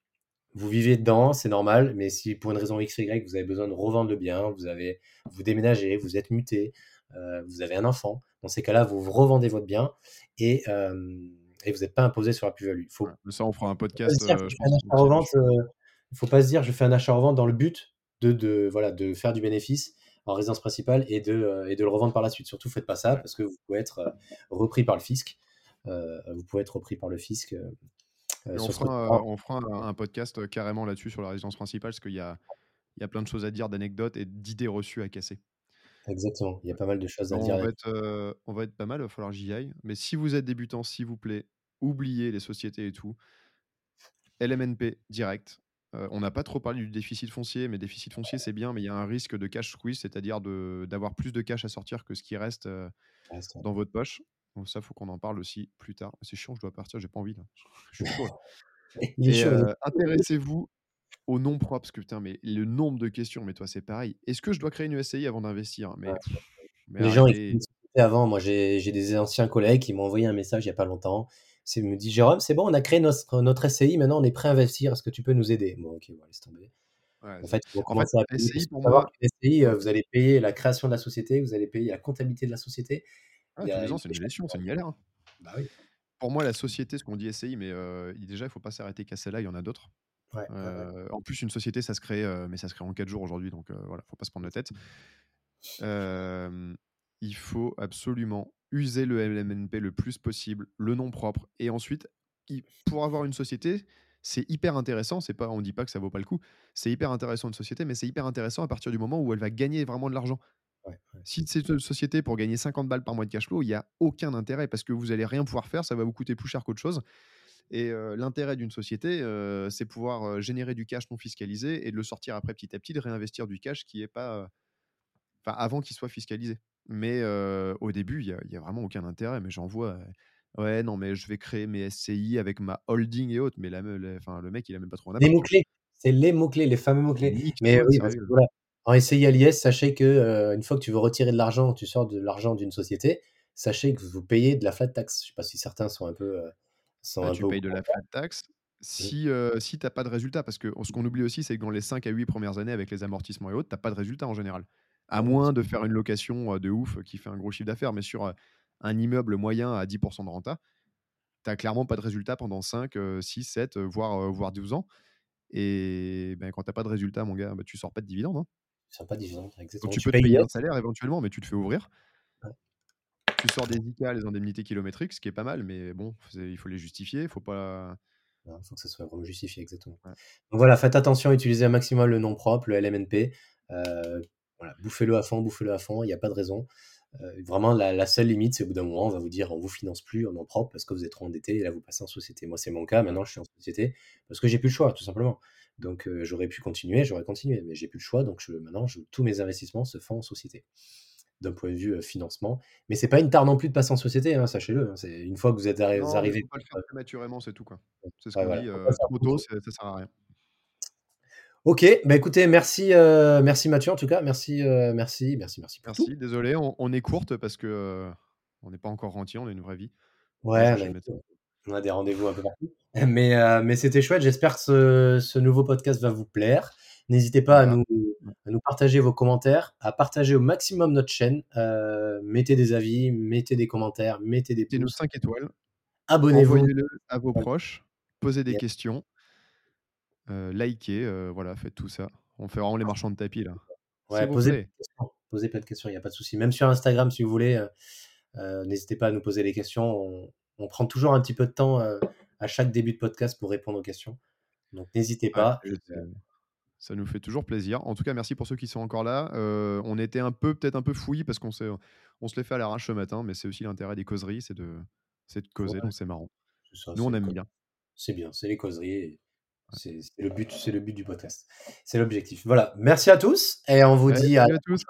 vous vivez dedans, c'est normal, mais si pour une raison X ou Y, vous avez besoin de revendre le bien, vous avez vous déménagez, vous êtes muté, heu, vous avez un enfant, dans ces cas-là, vous revendez votre bien et vous n'êtes pas imposé sur la plus-value. Faut ça on fera un podcast, il faut pas se dire: «Je fais un achat-revente dans le but de de voilà, de faire du bénéfice en résidence principale et de, heu et de le revendre par la suite». Surtout faites pas ça parce que vous pouvez être, repris par le fisc, vous pouvez être repris par le fisc, on ce fera, on fera un un podcast, carrément là-dessus sur la résidence principale, parce qu'il y a il y a plein de choses à dire, d'anecdotes et d'idées reçues à casser. Exactement, il y a pas mal de choses à Non, dire on va être, on va être pas mal, il va falloir j'y aille. Mais si vous êtes débutant, s'il vous plaît, oubliez les sociétés et tout. LMNP direct. Heu, on n'a pas trop parlé du déficit foncier, mais déficit foncier, c'est bien, mais il y a un risque de cash squeeze, c'est-à-dire d'avoir plus de cash à sortir que ce qui reste, ouais. dans votre poche. Donc ça, faut qu'on en parle aussi plus tard. C'est chiant, je dois partir, j'ai pas envie là. Je suis chaud intéressez-vous aux noms propres parce que putain, mais le nombre de questions, mais toi, c'est pareil. Est-ce que je dois créer une SCI avant d'investir? Ouais. Mais mais Les gens, ils avant. Moi, j'ai des anciens collègues qui m'ont envoyé un message il y a pas longtemps. C'est il me dit: «Jérôme, c'est bon, on a créé notre notre SCI, maintenant on est prêt à investir. Est-ce que tu peux nous aider?» bon, OK, bon, laisse tomber. Ouais, En fait, vont en fait, commencer à. Il SCI pour moi ouais. vous allez payer la création de la société, vous allez payer la comptabilité de la société. Ah, Il tous a les ans, c'est une gestion, c'est une galère, hein. bah oui. Pour moi, la société, ce qu'on dit SCI, mais il déjà, il faut pas s'arrêter qu'à celle-là, il y en a d'autres. Ouais, ouais, ouais. Heu, en plus, une société, ça se crée, mais ça se crée en 4 jours aujourd'hui, donc voilà, faut pas se prendre la tête. Il faut absolument user le LMNP le plus possible, le nom propre et ensuite, pour avoir une société, c'est hyper intéressant, c'est pas on dit pas que ça vaut pas le coup. C'est hyper intéressant une société, mais c'est hyper intéressant à partir du moment où elle va gagner vraiment de l'argent. Ouais, ouais. Si c'est une société pour gagner 50 balles par mois de cash flow, il y a aucun intérêt parce que vous allez rien pouvoir faire, ça va vous coûter plus cher qu'autre chose et l'intérêt d'une société, c'est pouvoir, générer du cash non fiscalisé et de le sortir après petit à petit, de réinvestir du cash qui est pas, enfin avant qu'il soit fiscalisé. Mais au début, il y a vraiment aucun intérêt, mais j'en vois, ouais, non, mais je vais créer mes SCI avec ma holding et autres, mais la le enfin le mec, il a même pas trop un Les quoi. mots-clés, c'est les mots-clés, les fameux mots-clés. Mais oui, parce que voilà, en SCI à l'IS, sachez que, heu, une fois que tu veux retirer de l'argent, tu sors de l'argent d'une société, sachez que vous payez de la flat tax. Je sais pas si certains sont un peu, sont Ah, un tu peu payes de la flat tax Mmh. si, si tu as pas de résultat parce que ce qu'on oublie aussi, c'est que dans les 5 à 8 premières années avec les amortissements et autres, tu as pas de résultat en général. À moins de faire une location, de ouf qui fait un gros chiffre d'affaires, mais sur, un immeuble moyen à 10% de renta, tu as clairement pas de résultat pendant 5, heu, 6-7, heu, voire, heu, voire 12 ans et ben, quand tu as pas de résultat mon gars, bah, tu sors pas de dividendes, hein. Sympa dividende, Donc exactement. tu Tu peux te payer un salaire éventuellement, mais tu te fais ouvrir. Ouais. Tu sors des ICA, les indemnités kilométriques, ce qui est pas mal, mais bon, il faut les justifier, il faut pas Ouais, faut que ça soit vraiment justifié, exactement. ouais. Donc voilà, faites attention, utilisez un maximum le nom propre, le LMNP. Voilà, bouffez-le à fond, bouffez-le à fond, il y a pas de raison. Heu, vraiment la la seule limite, c'est au bout d'un moment, on va vous dire: «On vous finance plus en nom propre parce que vous êtes trop endetté» et là vous passez en société. Moi, c'est mon cas, maintenant je suis en société parce que j'ai plus le choix, tout simplement. Donc heu, j'aurais pu continuer, j'aurais continué, mais j'ai plus le choix, donc je maintenant je tous mes investissements se font en société, d'un point de vue, heu, financement. Mais c'est pas une tare non plus de passer en société, hein, sachez-le, hein. C'est une fois que vous êtes arri Non, arrivé faut pas le faire prématurément, c'est tout. C'est ce qu'on voilà, dit, trop tôt, ça sert à rien. OK, bah, écoutez, merci, heu, merci Mathieu en tout cas. Merci, heu, merci, merci, merci pour tout. Merci, désolé, on on est courte parce que, heu, on n'est pas encore rentier, on a une vraie vie. Ouais, médecin. on a des rendez-vous un peu partout. Mais, c'était chouette. J'espère que ce ce nouveau podcast va vous plaire. N'hésitez pas à Bah, nous à nous partager vos commentaires, à partager au maximum notre chaîne. Mettez des avis, mettez des commentaires, mettez des mettez-nous pouces, 5 étoiles, abonnez-vous. envoyez-le à vos proches, posez des questions, heu, likez, heu, voilà, faites tout ça. On fait vraiment les marchands de tapis, là. Ouais, posez plaît. de questions, posez plein de questions, il y a pas de souci. Même sur Instagram si vous voulez, heu, n'hésitez pas à nous poser des questions. On on prend toujours un petit peu de temps, à chaque début de podcast pour répondre aux questions. Donc n'hésitez Ouais, pas. Ça nous fait toujours plaisir. En tout cas, merci pour ceux qui sont encore là. On était un peu peut-être un peu fouillis parce qu'on on se l'est fait à l'arrache ce matin, mais c'est aussi l'intérêt des causeries, c'est de de causer, ouais, donc c'est marrant. ça, Nous, on aime bien. c'est bien, c'est les causeries et. C'est le but c'est le but du podcast. C'est l'objectif. Voilà, merci à tous et on vous dit à tous.